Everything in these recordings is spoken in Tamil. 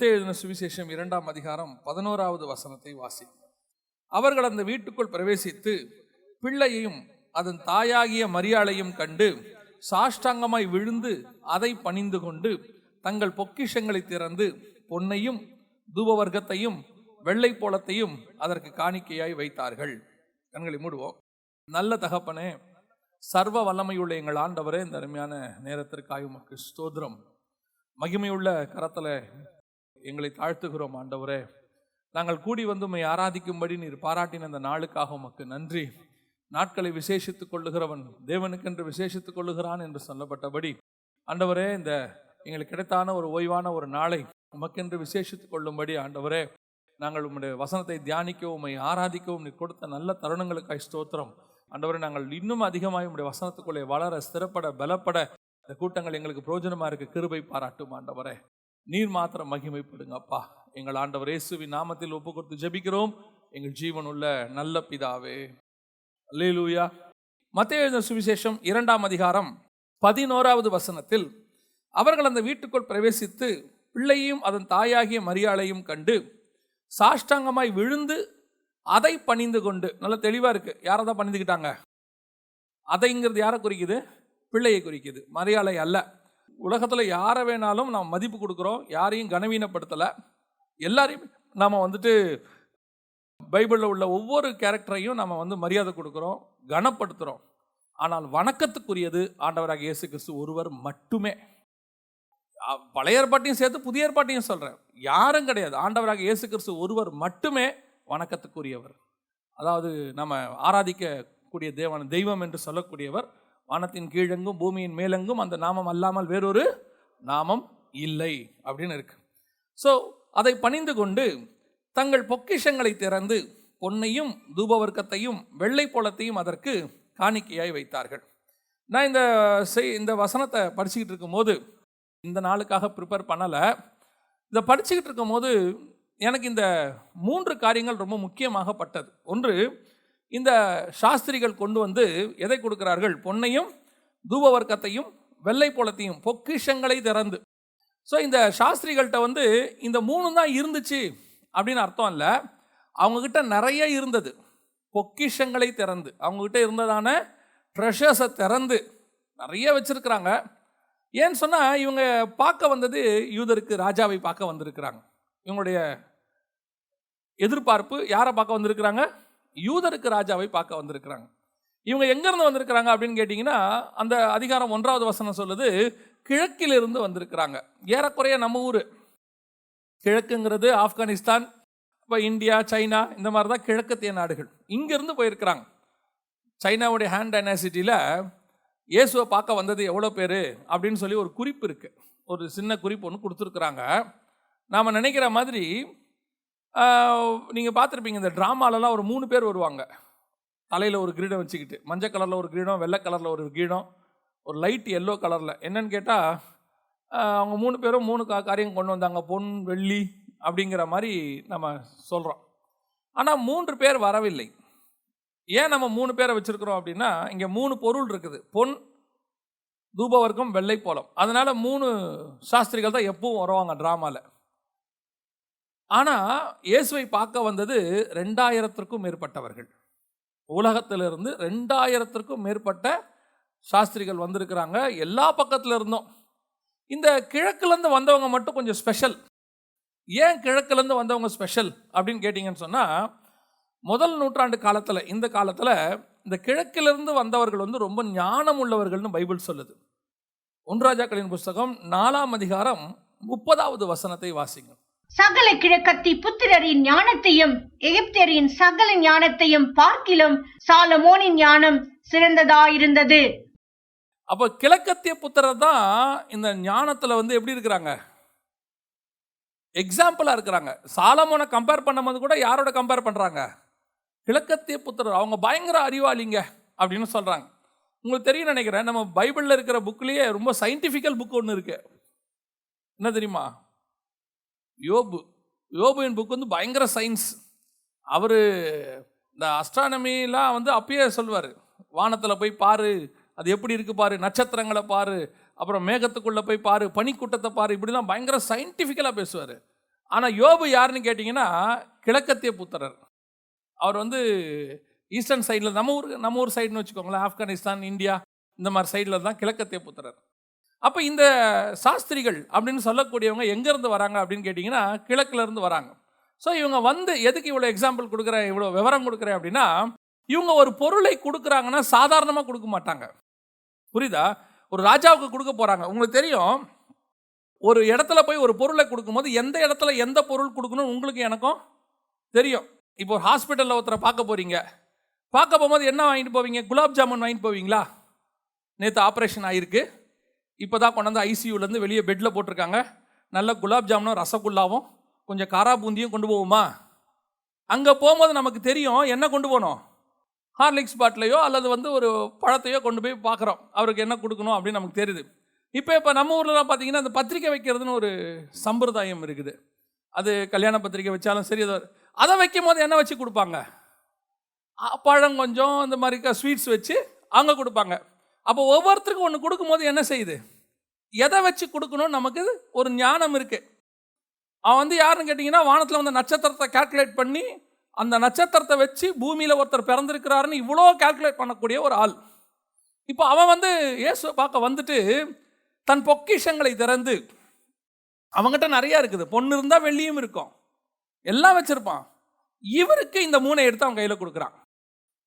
மத்திய எழுதின சுவிசேஷம் இரண்டாம் அதிகாரம் பதினோராவது வசனத்தை வாசி அவர்கள் அந்த வீட்டுக்குள் பிரவேசித்து பிள்ளையையும் அதன் தாயாகிய மரியாளையும் கண்டு சாஷ்டாங்கமாய் விழுந்து அதை பணிந்து கொண்டு தங்கள் பொக்கிஷங்களை திறந்து பொன்னையும் தூபவர்க்கத்தையும் வெள்ளை போலத்தையும் அதற்கு காணிக்கையாய் வைத்தார்கள். கண்களை மூடுவோம். நல்ல தகப்பனே சர்வ வல்லமையுள்ள எங்கள் ஆண்டவரே இந்த அருமையான நேரத்திற்காக உமக்கு ஸ்தோத்திரம். மகிமையுள்ள கரத்தில் எங்களை தாழ்த்துகிறோம் ஆண்டவரே. நாங்கள் கூடி வந்து உண்மை ஆராதிக்கும்படி நீர் பாராட்டின அந்த நாளுக்காக உமக்கு நன்றி. நாட்களை விசேஷித்துக் கொள்ளுகிறவன் தேவனுக்கென்று விசேஷித்துக் கொள்ளுகிறான் என்று சொல்லப்பட்டபடி ஆண்டவரே இந்த எங்களுக்கு கிடைத்தான ஒரு ஓய்வான ஒரு நாளை உமக்கென்று விசேஷித்துக் கொள்ளும்படி ஆண்டவரே நாங்கள் உம்முடைய வசனத்தை தியானிக்கவும் உம்மை ஆராதிக்கவும் நீ கொடுத்த நல்ல தருணங்களுக்காய் ஸ்தோத்திரம். ஆண்டவரே நாங்கள் இன்னும் அதிகமாக உம்முடைய வசனத்துக்குள்ளே வளர ஸ்திரப்பட பலப்பட இந்த கூட்டங்கள் எங்களுக்கு பிரோஜனமாக இருக்கு கிருபை பாராட்டும் ஆண்டவரே. நீர் மாத்திரம் மகிமைப்படுங்க அப்பா எங்கள் ஆண்டவர் இயேசுவின் நாமத்தில் ஒப்பு கொடுத்து ஜெபிக்கிறோம். எங்கள் ஜீவன் உள்ள நல்ல பிதாவே. அல்லேலூயா. மத்திய எழுதின சுவிசேஷம் இரண்டாம் அதிகாரம் பதினோராவது வசனத்தில் அவர்கள் அந்த வீட்டுக்குள் பிரவேசித்து பிள்ளையும் அதன் தாயாகிய மரியாளையும் கண்டு சாஷ்டாங்கமாய் விழுந்து அதை பணிந்து கொண்டு நல்ல தெளிவாக இருக்கு. யாரை தான் பணிந்துக்கிட்டாங்க அதைங்கிறது யாரை குறிக்குது? பிள்ளையை குறிக்குது. மரியாதை அல்ல. உலகத்தில் யாரை வேணாலும் நாம் மதிப்பு கொடுக்குறோம் யாரையும் கனவீனப்படுத்தலை. எல்லாரையும் நாம் வந்துட்டு பைபிளில் உள்ள ஒவ்வொரு கேரக்டரையும் நம்ம வந்து மரியாதை கொடுக்குறோம் கனப்படுத்துகிறோம் ஆனால் வணக்கத்துக்குரியது ஆண்டவராக இயேசு கிறிஸ்து ஒருவர் மட்டுமே. பழைய ஏற்பாட்டையும் சேர்த்து புதிய ஏற்பாட்டையும் சொல்கிறேன் யாரும் கிடையாது. ஆண்டவராக இயேசு கிறிஸ்து ஒருவர் மட்டுமே வணக்கத்துக்குரியவர். அதாவது நம்ம ஆராதிக்கக்கூடிய தேவன் தெய்வம் என்று சொல்லக்கூடியவர் வானத்தின் கீழெங்கும் பூமியின் மேலெங்கும் அந்த நாமம் அல்லாமல் வேறொரு நாமம் இல்லை அப்படின்னு இருக்கு. ஸோ அதை பணிந்து கொண்டு தங்கள் பொக்கிஷங்களை திறந்து பொன்னையும் தூபவர்க்கத்தையும் வெள்ளை போலத்தையும் அதற்கு காணிக்கையாய் வைத்தார்கள். நான் இந்த செய் இந்த வசனத்தை படிச்சுக்கிட்டு இருக்கும்போது இந்த நாளுக்காக ப்ரிப்பேர் பண்ணலை. இதை படிச்சுக்கிட்டு இருக்கும்போது எனக்கு இந்த மூன்று காரியங்கள் ரொம்ப முக்கியமாகப்பட்டது. ஒன்று இந்த சாஸ்திரிகள் கொண்டு வந்து எதை கொடுக்கிறார்கள்? பொன்னையும் தூபவர்க்கத்தையும் வெள்ளை போலத்தையும் பொக்கிஷங்களை திறந்து. ஸோ இந்த சாஸ்திரிகள்கிட்ட வந்து இந்த மூணு தான் இருந்துச்சு அப்படின்னு அர்த்தம் இல்லை. அவங்கக்கிட்ட நிறைய இருந்தது. பொக்கிஷங்களை திறந்து. அவங்கக்கிட்ட இருந்ததான ட்ரெஷர்ஸை திறந்து. நிறைய வச்சுருக்கிறாங்க. ஏன்னு சொன்னால் இவங்க பார்க்க வந்தது யூதருக்கு ராஜாவை பார்க்க வந்திருக்கிறாங்க. இவங்களுடைய எதிர்பார்ப்பு யாரை பார்க்க வந்திருக்கிறாங்க? யூதருக்கு ராஜாவை பார்க்க வந்திருக்கிறாங்க. இவங்க எங்கேருந்து வந்திருக்கிறாங்க அப்படின்னு கேட்டிங்கன்னா அந்த அதிகாரம் ஒன்றாவது வசனம் சொல்லுது கிழக்கிலிருந்து வந்திருக்கிறாங்க. ஏறக்குறைய நம்ம ஊர். கிழக்குங்கிறது ஆப்கானிஸ்தான் இப்போ இந்தியா சைனா இந்த மாதிரி தான் கிழக்கத்திய நாடுகள். இங்கேருந்து போயிருக்கிறாங்க. சைனாவுடைய ஹேண்ட் டைனாசிட்டியில் இயேசுவை பார்க்க வந்தது எவ்வளோ பேர் அப்படின்னு சொல்லி ஒரு குறிப்பு இருக்குது ஒரு சின்ன குறிப்பு ஒன்று கொடுத்துருக்குறாங்க. நாம் நினைக்கிற மாதிரி நீங்கள் பார்த்துருப்பீங்க இந்த ட்ராமாலலாம் ஒரு மூணு பேர் வருவாங்க. தலையில் ஒரு கிரீடம் வச்சுக்கிட்டு மஞ்சள் கலரில் ஒரு கிரீடம் வெள்ளை கலரில் ஒரு கிரீடம் ஒரு லைட் எல்லோ கலரில். என்னன்னு கேட்டால் அவங்க மூணு பேரும் மூணு கா காரியம் கொண்டு வந்தாங்க. பொன் வெள்ளி அப்படிங்கிற மாதிரி நம்ம சொல்கிறோம் ஆனால் மூன்று பேர் வரவில்லை. ஏன் நம்ம மூணு பேரை வச்சுருக்கிறோம் அப்படின்னா இங்கே மூணு பொருள் இருக்குது. பொன் தூபவர்க்கம் வெள்ளை போலம் அதனால் மூணு சாஸ்திரிகள் தான் எப்பவும் வருவாங்க ட்ராமாவில் ஆனால் இயேசுவை பார்க்க வந்தது ரெண்டாயிரத்திற்கும் மேற்பட்டவர்கள். உலகத்திலிருந்து ரெண்டாயிரத்திற்கும் மேற்பட்ட சாஸ்திரிகள் வந்திருக்கிறாங்க. எல்லா பக்கத்தில் இருந்தும் இந்த கிழக்குலேருந்து வந்தவங்க மட்டும் கொஞ்சம் ஸ்பெஷல் ஏன் கிழக்குலேருந்து வந்தவங்க ஸ்பெஷல் அப்படின்னு கேட்டிங்கன்னு சொன்னால் முதல் நூற்றாண்டு காலத்தில் இந்த காலத்தில் இந்த கிழக்கிலிருந்து வந்தவர்கள் வந்து ரொம்ப ஞானம் உள்ளவர்கள்னு பைபிள் சொல்லுது. ஒன்றாஜாக்களின் புஸ்தகம் நாலாம் அதிகாரம் முப்பதாவது வசனத்தை வாசிங்க. சகல கிழக்கத்தி புத்திரரின் ஞானத்தையும் எகிப்தியரின் சகல ஞானத்தையும் பார்க்கிலும் சாலமோனின் ஞானம் சிறந்ததாயிருந்தது. அப்போ கிழக்கத்திய புத்திரர் தான் இந்த ஞானத்தில் வந்து எப்படி இருக்கிறாங்க? எக்ஸாம்பிளாக இருக்கிறாங்க. சாலமோனை கம்பேர் பண்ணும்போது கூட யாரோட கம்பேர் பண்ணுறாங்க கிழக்கத்திய புத்திரர். அவங்க பயங்கர அறிவாளிங்க அப்படின்னு சொல்கிறாங்க உங்களுக்கு தெரியும் நினைக்கிறேன். நம்ம பைபிளில் இருக்கிற புக்லேயே ரொம்ப சயின்டிஃபிக்கல் புக் ஒன்று இருக்கு. என்ன தெரியுமா? யோபு யோபுவின் புக் வந்து பயங்கர சயின்ஸ் அவர் இந்த அஸ்ட்ரானமிலாம் வந்து அப்பயே சொல்லுவார் வானத்தில் போய் பாரு அது எப்படி இருக்குது பாரு நட்சத்திரங்களை பாரு அப்புறம் மேகத்துக்குள்ளே போய் பாரு பனிக்கூட்டத்தை பாரு இப்படிலாம் பயங்கர சயின்டிஃபிக்கலாக பேசுவார். ஆனால் யோபு யாருன்னு கேட்டிங்கன்னா கிழக்கத்திய புத்திரர். அவர் வந்து ஈஸ்டர்ன் சைடில் நம்ம ஊர் நம்ம ஊர் சைடுன்னு வச்சுக்கோங்களேன் ஆப்கானிஸ்தான் இந்தியா இந்த மாதிரி சைடில் தான் கிழக்கத்திய புத்திரர். அப்போ இந்த சாஸ்திரிகள் அப்படின்னு சொல்லக்கூடியவங்க எங்கேருந்து வராங்க அப்படின்னு கேட்டிங்கன்னா கிழக்குலேருந்து வராங்க. ஸோ இவங்க வந்து எதுக்கு இவ்வளோ எக்ஸாம்பிள் கொடுக்குறேன் இவ்வளோ விவரம் கொடுக்குறேன் அப்படின்னா இவங்க ஒரு பொருளை கொடுக்குறாங்கன்னா சாதாரணமாக கொடுக்க மாட்டாங்க. புரியுதா? ஒரு ராஜாவுக்கு கொடுக்க போகிறாங்க உங்களுக்கு தெரியும் ஒரு இடத்துல போய் ஒரு பொருளை கொடுக்கும்போது எந்த இடத்துல எந்த பொருள் கொடுக்கணும் உங்களுக்கு எனக்கும் தெரியும். இப்போ ஒரு ஹாஸ்பிட்டலில் ஒருத்தரை பார்க்க போகிறீங்க பார்க்க போகும்போது என்ன வாங்கிட்டு போவீங்க? குலாப் ஜாமுன் வாங்கிட்டு போவீங்களா? நேற்று ஆப்ரேஷன் ஆகிருக்கு இப்போ தான் கொண்டாந்து ஐசியூலேருந்து வெளியே பெட்டில் போட்டிருக்காங்க. நல்ல குலாப் ஜாமுனும் ரசகுல்லாவும் கொஞ்சம் காரா பூந்தியும் கொண்டு போவோமா? அங்கே போகும்போது நமக்கு தெரியும் என்ன கொண்டு போகணும்? ஹார்லிக்ஸ் பாட்டிலையோ அல்லது வந்து ஒரு பழத்தையோ கொண்டு போய் பார்க்குறோம். அவருக்கு என்ன கொடுக்கணும் அப்படின்னு நமக்கு தெரியுது. இப்போ இப்போ நம்ம ஊர்லலாம் பார்த்தீங்கன்னா அந்த பத்திரிக்கை வைக்கிறதுன்னு ஒரு சம்பிரதாயம் இருக்குது. அது கல்யாண பத்திரிக்கை வச்சாலும் சரி அதை அதை வைக்கும் போது என்ன வச்சு கொடுப்பாங்க? பழம் கொஞ்சம் இந்த மாதிரி ஸ்வீட்ஸ் வச்சு அங்கே கொடுப்பாங்க. அப்போ ஒவ்வொருத்தருக்கும் ஒன்று கொடுக்கும்போது என்ன செய்யுது? எதை வச்சு கொடுக்கணும்? நமக்கு ஒரு ஞானம் இருக்குது அவன் வந்து யாருன்னு கேட்டிங்கன்னா வானத்தில் வந்து நட்சத்திரத்தை கால்குலேட் பண்ணி அந்த நட்சத்திரத்தை வச்சு பூமியில் ஒருத்தர் பிறந்திருக்கிறாருன்னு இவ்வளோ கால்குலேட் பண்ணக்கூடிய ஒரு ஆள். இப்போ அவன் வந்து இயேசு பார்க்க வந்துட்டு தன் பொக்கிஷங்களை திறந்து அவங்ககிட்ட நிறையா இருக்குது. பொண்ணு இருந்தால் வெள்ளியும் இருக்கும். எல்லாம் வச்சுருப்பான். இவருக்கு இந்த மூனை எடுத்து அவன் கையில் கொடுக்குறான்.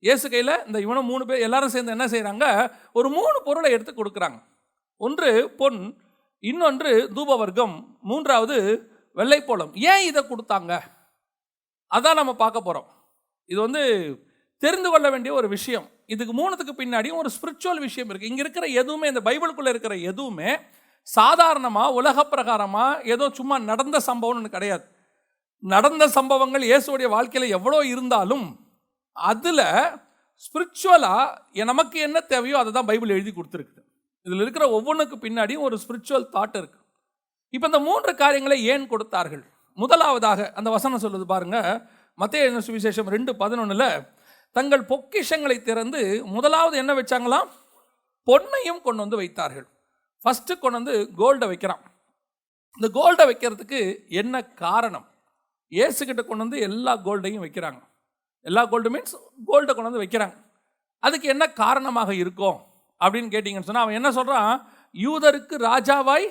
இயேசு கையில் இந்த இவனும் மூணு பேர் எல்லாரும் சேர்ந்து என்ன செய்கிறாங்க ஒரு மூணு பொருளை எடுத்து கொடுக்குறாங்க. ஒன்று பொன் இன்னொன்று தூபவர்க்கம் மூன்றாவது வெள்ளைப்போளம். ஏன் இதை கொடுத்தாங்க? அதான் நம்ம பார்க்க போகிறோம் இது வந்து தெரிந்து கொள்ள வேண்டிய ஒரு விஷயம். இதுக்கு மூணுத்துக்கு பின்னாடியும் ஒரு ஸ்பிரிச்சுவல் விஷயம் இருக்குது இங்கே இருக்கிற எதுவுமே இந்த பைபிளுக்குள்ளே இருக்கிற எதுவுமே சாதாரணமாக உலக பிரகாரமாக ஏதோ சும்மா நடந்த சம்பவம்னு கிடையாது. நடந்த சம்பவங்கள் இயேசுடைய வாழ்க்கையில் எவ்வளோ இருந்தாலும் அதில் ஸ்பிரிச்சுவலாக நமக்கு என்ன தேவையோ அதை தான் பைபிள் எழுதி கொடுத்துருக்குது. இதில் இருக்கிற ஒவ்வொன்றுக்கு பின்னாடியும் ஒரு ஸ்பிரிச்சுவல் தாட் இருக்கு. இப்போ இந்த மூன்று காரியங்களை ஏன் கொடுத்தார்கள்? முதலாவதாக அந்த வசனம் சொல்லுது பாருங்க. மத்திய சுவிசேஷம் ரெண்டு பதினொன்றில் தங்கள் பொக்கிஷங்களை திறந்து முதலாவது என்ன வச்சாங்களாம்? பொன்னையும் கொண்டு வந்து வைத்தார்கள். ஃபஸ்ட்டு கொண்டு வந்து கோல்டை வைக்கிறான். இந்த கோல்டை வைக்கிறதுக்கு என்ன காரணம்? ஏசுக்கிட்ட கொண்டு வந்து எல்லா கோல்டையும் வைக்கிறாங்க. எல்லா கோல்டு மீன்ஸ் கோல்டை கொண்டு வந்து வைக்கிறாங்க. அதுக்கு என்ன காரணமாக இருக்கும்? அப்படின்னு கேட்டிங்கன்னு சொன்னால் அவன் என்ன சொல்கிறான் யூதருக்கு ராஜாவாய்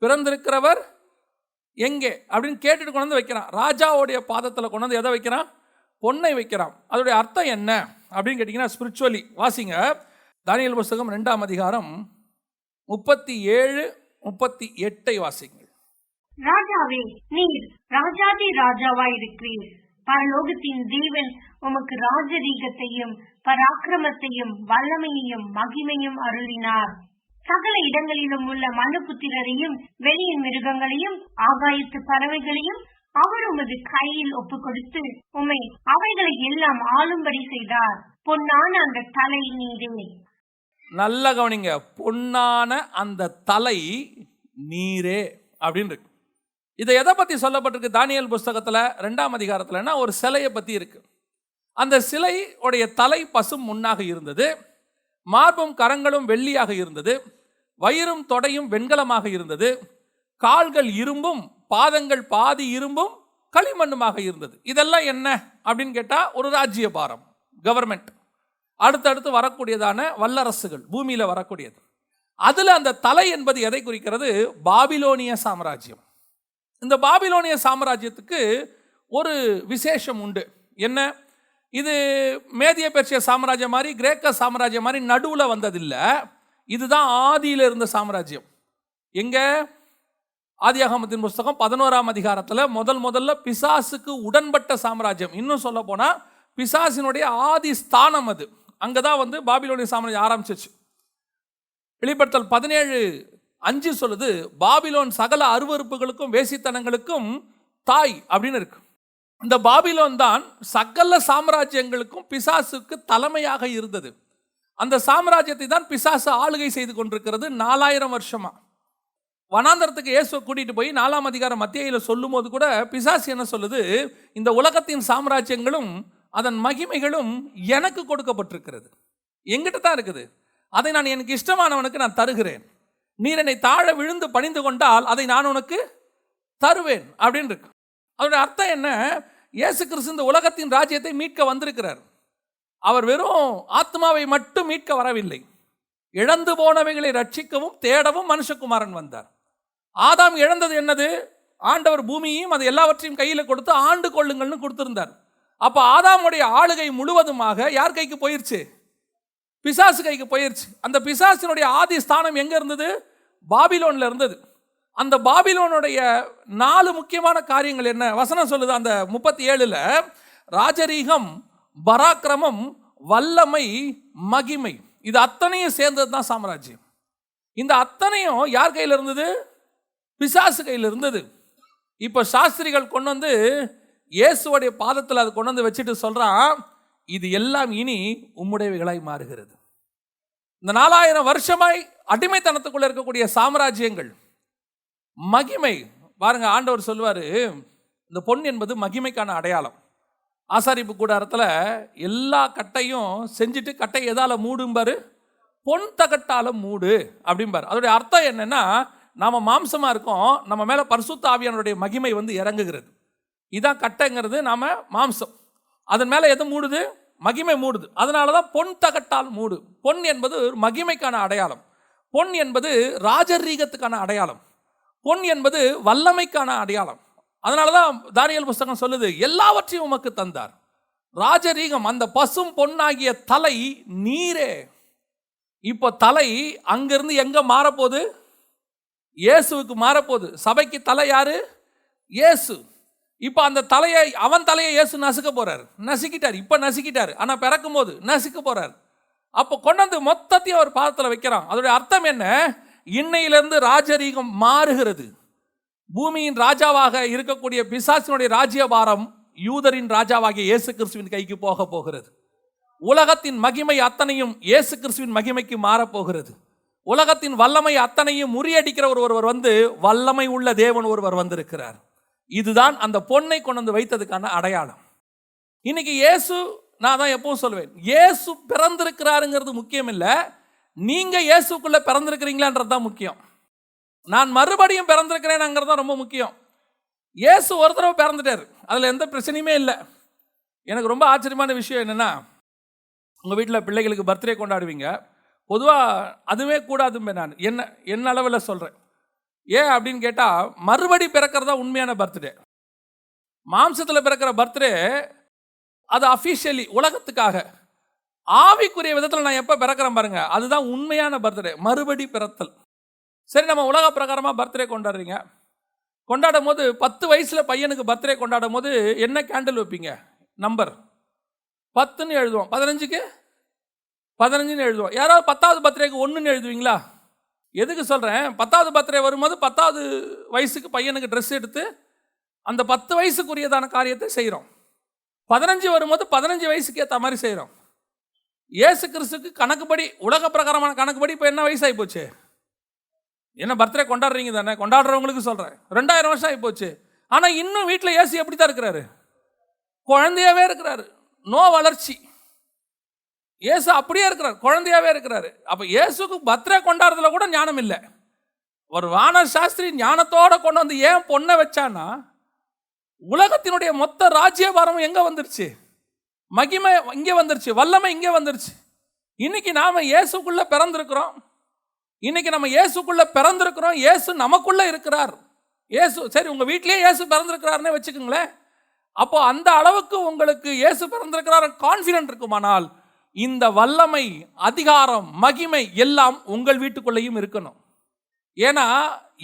பிறந்திருக்கிறவர் எங்கே? அப்படின்னு கேட்டுட்டு கொண்டு வந்து வைக்கிறான். ராஜாவோடைய பாதத்தில் கொண்டு வந்து எதை வைக்கிறான்? பொன்னை வைக்கிறான். அதோடைய அர்த்தம் என்ன? அப்படின்னு கேட்டிங்கன்னா ஸ்பிரிச்சுவலி வாசிங்க. தானியல் புஸ்தகம் ரெண்டாம் அதிகாரம் முப்பத்தி ஏழு முப்பத்தி எட்டை வாசிங்கள். ராஜாவே நீர் ராஜாதி ராஜாவாயிருக்கிறீர். பரலோகத்தின் தேவன் உமக்கு ராஜரீகத்தையும் பராக்கிரமத்தையும் வல்லமையையும் மகிமையும் அருளினார். சகல இடங்களிலும் உள்ள மனுபுத்திரரையும் வெளியின் மிருகங்களையும் ஆகாயத்து பறவைகளையும் அவர் உமது கையில் ஒப்பு கொடுத்து உம்மை அவைகளை எல்லாம் ஆளும்படி செய்தார். பொன்னான அந்த தலை நீரே. நல்ல கவனிங்க பொன்னான அந்த தலை நீரே அப்படின்னு இருக்கு. இதை எதை பற்றி சொல்லப்பட்டிருக்கு? தானியல் புஸ்தகத்தில் ரெண்டாம் அதிகாரத்தில்னா ஒரு சிலையை பற்றி இருக்கு. அந்த சிலை உடைய தலை பசும் முன்னாக இருந்தது. மார்பும் கரங்களும் வெள்ளியாக இருந்தது. வயிறும் தொடையும் வெண்கலமாக இருந்தது. கால்கள் இரும்பும் பாதங்கள் பாதி இரும்பும் களிமண்ணுமாக இருந்தது. இதெல்லாம் என்ன? அப்படின்னு கேட்டால் ஒரு ராஜ்ய பாரம் கவர்மெண்ட் அடுத்தடுத்து வரக்கூடியதான வல்லரசுகள் பூமியில் வரக்கூடியது. அதில் அந்த தலை என்பது எதை குறிக்கிறது? பாபிலோனிய சாம்ராஜ்யம். இந்த பாபிலோனிய சாம்ராஜ்யத்துக்கு ஒரு விசேஷம் உண்டு. என்ன? இது மேதிய பெர்ஷிய சாம்ராஜ்யம் மாதிரி கிரேக்க சாம்ராஜ்யம் மாதிரி நடுவில் வந்ததில்லை. இதுதான் ஆதியில் இருந்த சாம்ராஜ்யம். எங்கே? ஆதியாகமத்தின் புஸ்தகம் பதினோராம் அதிகாரத்தில் முதல் முதல்ல பிசாசுக்கு உடன்பட்ட சாம்ராஜ்யம். இன்னும் சொல்ல போனால் பிசாசினுடைய ஆதி ஸ்தானம் அது. அங்கே தான் வந்து பாபிலோனிய சாம்ராஜ்யம் ஆரம்பிச்சிச்சு. வெளிப்படுத்தல் பதினேழு அஞ்சு சொல்லுது பாபிலோன் சகல அருவருப்புகளுக்கும் வேசித்தனங்களுக்கும் தாய் அப்படின்னு இருக்கு. இந்த பாபிலோன் தான் சகல சாம்ராஜ்யங்களுக்கும் பிசாசுக்கு தலைமையாக இருந்தது. அந்த சாம்ராஜ்யத்தை தான் பிசாசு ஆளுகை செய்து கொண்டிருக்கிறது நாலாயிரம் வருஷமா. வனாந்தரத்துக்கு இயேசுவை கூட்டிட்டு போய் நாலாம் அதிகாரம் மத்தியில் சொல்லும் போது கூட பிசாசு என்ன சொல்லுது இந்த உலகத்தின் சாம்ராஜ்யங்களும் அதன் மகிமைகளும் எனக்கு கொடுக்கப்பட்டிருக்கிறது. எங்கிட்ட தான் இருக்குது. அதை நான் எனக்கு இஷ்டமானவனுக்கு நான் தருகிறேன். நீர் என்னை தாழ விழுந்து பணிந்து கொண்டால் அதை நான் உனக்கு தருவேன் அப்படின்னு இருக்கு. அதோட அர்த்தம் என்ன? இயேசு கிறிஸ்து இந்த உலகத்தின் ராஜ்யத்தை மீட்க வந்திருக்கிறார். அவர் வெறும் ஆத்மாவை மட்டும் மீட்க வரவில்லை. இழந்து போனவைகளை ரட்சிக்கவும் தேடவும் மனுஷகுமாரன் வந்தார். ஆதாம் இழந்தது என்னது? ஆண்டவர் பூமியையும் அது எல்லாவற்றையும் கையில் கொடுத்து ஆண்டு கொள்ளுங்கள்னு கொடுத்திருந்தார். அப்போ ஆதாமுடைய ஆளுகை முழுவதுமாக யார் கைக்கு போயிருச்சு? பிசாசு கைக்கு போயிருச்சு. அந்த பிசாசினுடைய ஆதி ஸ்தானம் எங்கே இருந்தது? பாபிலோனில் இருந்தது. அந்த பாபிலோனுடைய நாலு முக்கியமான காரியங்கள் என்ன? வசனம் சொல்லுது அந்த முப்பத்தி ஏழில் ராஜரீகம் பராக்கிரமம் வல்லமை மகிமை. இது அத்தனையும் சேர்ந்தது தான் சாம்ராஜ்யம். இந்த அத்தனையும் யார் கையில் இருந்தது? பிசாசு கையில் இருந்தது. இப்போ சாஸ்திரிகள் கொண்டு வந்து இயேசுவோடைய பாதத்தில் அதை கொண்டு வந்து வச்சுட்டு சொல்கிறான் இது எல்லாம் இனி உம்முடையவைகளாய் மாறுகிறது. இந்த நாலாயிரம் வருஷமாய் அடிமைத்தனத்துக்குள்ள இருக்கக்கூடிய சாம்ராஜ்யங்கள் மகிமை பாருங்க ஆண்டவர் சொல்வாரு இந்த பொன் என்பது மகிமைக்கான அடையாளம். ஆசாரிப்பு கூடாரத்தில் எல்லா கட்டையும் செஞ்சுட்டு கட்டை எதால மூடும்பாரு பொன் தகட்டால மூடு அப்படிம்பாரு அதோடைய அர்த்தம் என்னன்னா நாம மாம்சமா இருக்கோம் நம்ம மேல பரிசுத்த ஆவியானுடைய மகிமை வந்து இறங்குகிறது. இதான் கட்டைங்கிறது நாம மாம்சம். அதன் மேலே எது மூடுது? மகிமை மூடுது. அதனால தான் பொன் தகட்டால் மூடு. பொன் என்பது ஒரு மகிமைக்கான அடையாளம். பொன் என்பது ராஜரீகத்துக்கான அடையாளம். பொன் என்பது வல்லமைக்கான அடையாளம். அதனால தான் தானியல் புஸ்தகம் சொல்லுது எல்லாவற்றையும் உமக்கு தந்தார். ராஜரீகம் அந்த பசும் பொன்னாகிய தலை நீரே. இப்போ தலை அங்கிருந்து எங்க மாறப்போகுது? இயேசுவுக்கு மாறப்போகுது. சபைக்கு தலை யாரு? இயேசு. இப்போ அந்த தலையை அவன் தலையை இயேசு நசுக்க போறார். நசுக்கிட்டார். இப்போ நசுக்கிட்டார். ஆனால் பிறக்கும் போது நசுக்க போறார். அப்போ கொண்டாந்து மொத்தத்தையும் அவர் பாதத்தில் வைக்கிறான். அதோடைய அர்த்தம் என்ன? இன்னையிலிருந்து ராஜரீகம் மாறுகிறது. பூமியின் ராஜாவாக இருக்கக்கூடிய பிசாசினுடைய ராஜ்யபாரம் யூதரின் ராஜாவாகிய இயேசு கிறிஸ்துவின் கைக்கு போக போகிறது. உலகத்தின் மகிமை அத்தனையும் இயேசு கிறிஸ்துவின் மகிமைக்கு மாறப்போகிறது உலகத்தின் வல்லமை அத்தனையும் முறியடிக்கிற ஒரு ஒருவர் வந்து வல்லமை உள்ள தேவன் ஒருவர் வந்திருக்கிறார். இதுதான் அந்த பொண்ணை கொண்டு வந்து வைத்ததுக்கான அடையாளம். இன்னைக்கு இயேசு நான் தான் எப்பவும் சொல்லுவேன் இயேசு பிறந்திருக்கிறாருங்கிறது முக்கியம் இல்லை நீங்கள் இயேசுக்குள்ள பிறந்திருக்கிறீங்களான்றது தான் முக்கியம். நான் மறுபடியும் பிறந்திருக்கிறேனாங்கிறது தான் ரொம்ப முக்கியம். இயேசு ஒரு தடவை பிறந்துட்டார் அதில் எந்த பிரச்சனையுமே இல்லை. எனக்கு ரொம்ப ஆச்சரியமான விஷயம் என்னென்னா உங்கள் வீட்டில் பிள்ளைகளுக்கு பர்த்டே கொண்டாடுவீங்க பொதுவாக அதுவே கூடாதுமே நான். என்ன என்ன அளவில் சொல்கிறேன் ஏன் அப்படின்னு கேட்டால் மறுபடி பிறக்கிறது தான் உண்மையான பர்த்டே. மாம்சத்தில் பிறக்கிற பர்த்டே அது அஃபிஷியலி உலகத்துக்காக. ஆவிக்குரிய விதத்தில் நான் எப்போ பிறக்கிறேன் பாருங்க அதுதான் உண்மையான பர்த்டே மறுபடி பிறத்தல். சரி நம்ம உலக பிரகாரமாக பர்த்டே கொண்டாடுறீங்க. கொண்டாடும் போது பத்து வயசில் பையனுக்கு பர்த்டே கொண்டாடும் போது என்ன கேண்டில் வைப்பீங்க? நம்பர் பத்துன்னு எழுதுவோம். பதினஞ்சுக்கு? பதினஞ்சுன்னு எழுதுவோம். யாராவது பத்தாவது பர்த்டேக்கு ஒன்றுன்னு எழுதுவீங்களா? எதுக்கு சொல்கிறேன் பத்தாவது பர்த்டே வரும்போது பத்தாவது வயசுக்கு பையனுக்கு ட்ரெஸ் எடுத்து அந்த பத்து வயசுக்குரியதான காரியத்தை செய்கிறோம் பதினஞ்சு வரும்போது பதினஞ்சு வயசுக்கு ஏற்ற மாதிரி செய்கிறோம் ஏசு கிறிஸ்துக்கு கணக்குப்படி உலக பிரகாரமான கணக்குப்படி இப்போ என்ன வயசாகி போச்சு என்ன பர்த்டே கொண்டாடுறீங்க தானே? கொண்டாடுறவங்களுக்கு சொல்கிறேன் ரெண்டாயிரம் வருஷம் ஆகி போச்சு ஆனால் இன்னும் வீட்டில் ஏசு எப்படி தான் இருக்கிறாரு? குழந்தையாவே இருக்கிறாரு. நோ வளர்ச்சி. இயேசு அப்படியே இருக்கிறார் குழந்தையாவே இருக்கிறாரு. அப்போ இயேசுக்கு பர்த்டே கொண்டாடுறதுல கூட ஞானம் இல்லை. ஒரு வான சாஸ்திரி ஞானத்தோட கொண்டு வந்து ஏன் பொண்ணை வச்சான்னா உலகத்தினுடைய மொத்த ராஜ்யபாரமும் எங்க வந்துருச்சு? மகிமை இங்கே வந்துருச்சு வல்லமை இங்கே வந்துருச்சு. இன்னைக்கு நாம இயேசுக்குள்ள பிறந்திருக்கிறோம். இன்னைக்கு நம்ம இயேசுக்குள்ள பிறந்திருக்கிறோம் இயேசு நமக்குள்ள இருக்கிறார். இயேசு சரி உங்க வீட்லயே இயேசு பிறந்திருக்கிறாருன்னே வச்சுக்கோங்களேன். அப்போ அந்த அளவுக்கு உங்களுக்கு இயேசு பிறந்திருக்கிறார் கான்ஃபிடென்ட் இருக்குமானால் இந்த வல்லமை அதிகாரம் மகிமை எல்லாம் உங்கள் வீட்டுக்குள்ளேயும் இருக்கணும். ஏன்னா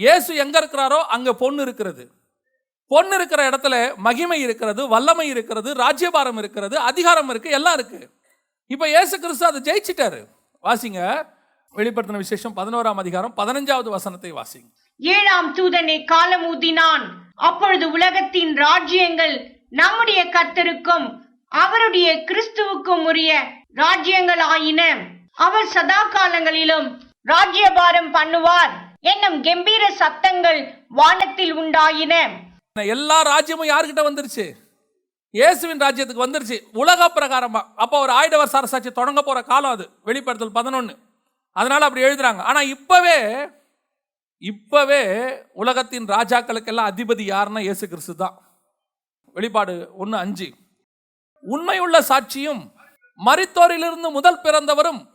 இயேசு எங்க இருக்கிறாரோ அங்க பொண்ணு இருக்கிறது. பொண்ணு இருக்கிற இடத்துல மகிமை இருக்கிறது வல்லமை இருக்கிறது ராஜ்யபாரம் இருக்கிறது அதிகாரம் இருக்கு எல்லாம் இருக்கு. இப்போ இயேசு கிறிஸ்து அதை ஜெயிச்சிட்டாரு. வாசிங்க. வெளிப்படுத்தின விசேஷம் பதினோராம் அதிகாரம் பதினஞ்சாவது வசனத்தை வாசிங்க. ஏழாம் தூதனை காலம் ஊதினான் அப்பொழுது உலகத்தின் ராஜ்யங்கள் நம்முடைய கத்தருக்கும் அவருடைய கிறிஸ்துவுக்கும் உரிய ராஜ்யங்கள் ஆயின அவர் சதா காலங்களிலும் ராஜ்யபாரம் பண்ணுவார். என்னும் கம்பீர சத்தங்கள் வானத்தில் உண்டாயின. எல்லா ராஜ்யமும் யாருக்கிட்ட வந்துருச்சு? இயேசுவின் ராஜ்யத்துக்கு வந்துருச்சு. உலக பிரகாரமா. அப்போ ஒரு ஆயுத வருஷ அரசாட்சி தொடங்க போற காலம் அது. வெளிப்படுத்தல் பதினொன்று அதனால அப்படி எழுதுறாங்க. ஆனா இப்பவே இப்பவே உலகத்தின் ராஜாக்களுக்கெல்லாம் அதிபதி யாருன்னா இயேசு கிறிஸ்து தான். வெளிப்பாடு ஒன்று அஞ்சு. உண்மையுள்ள சாட்சியும் மறித்தோரிலிருந்து முதல் பிறந்தவரும்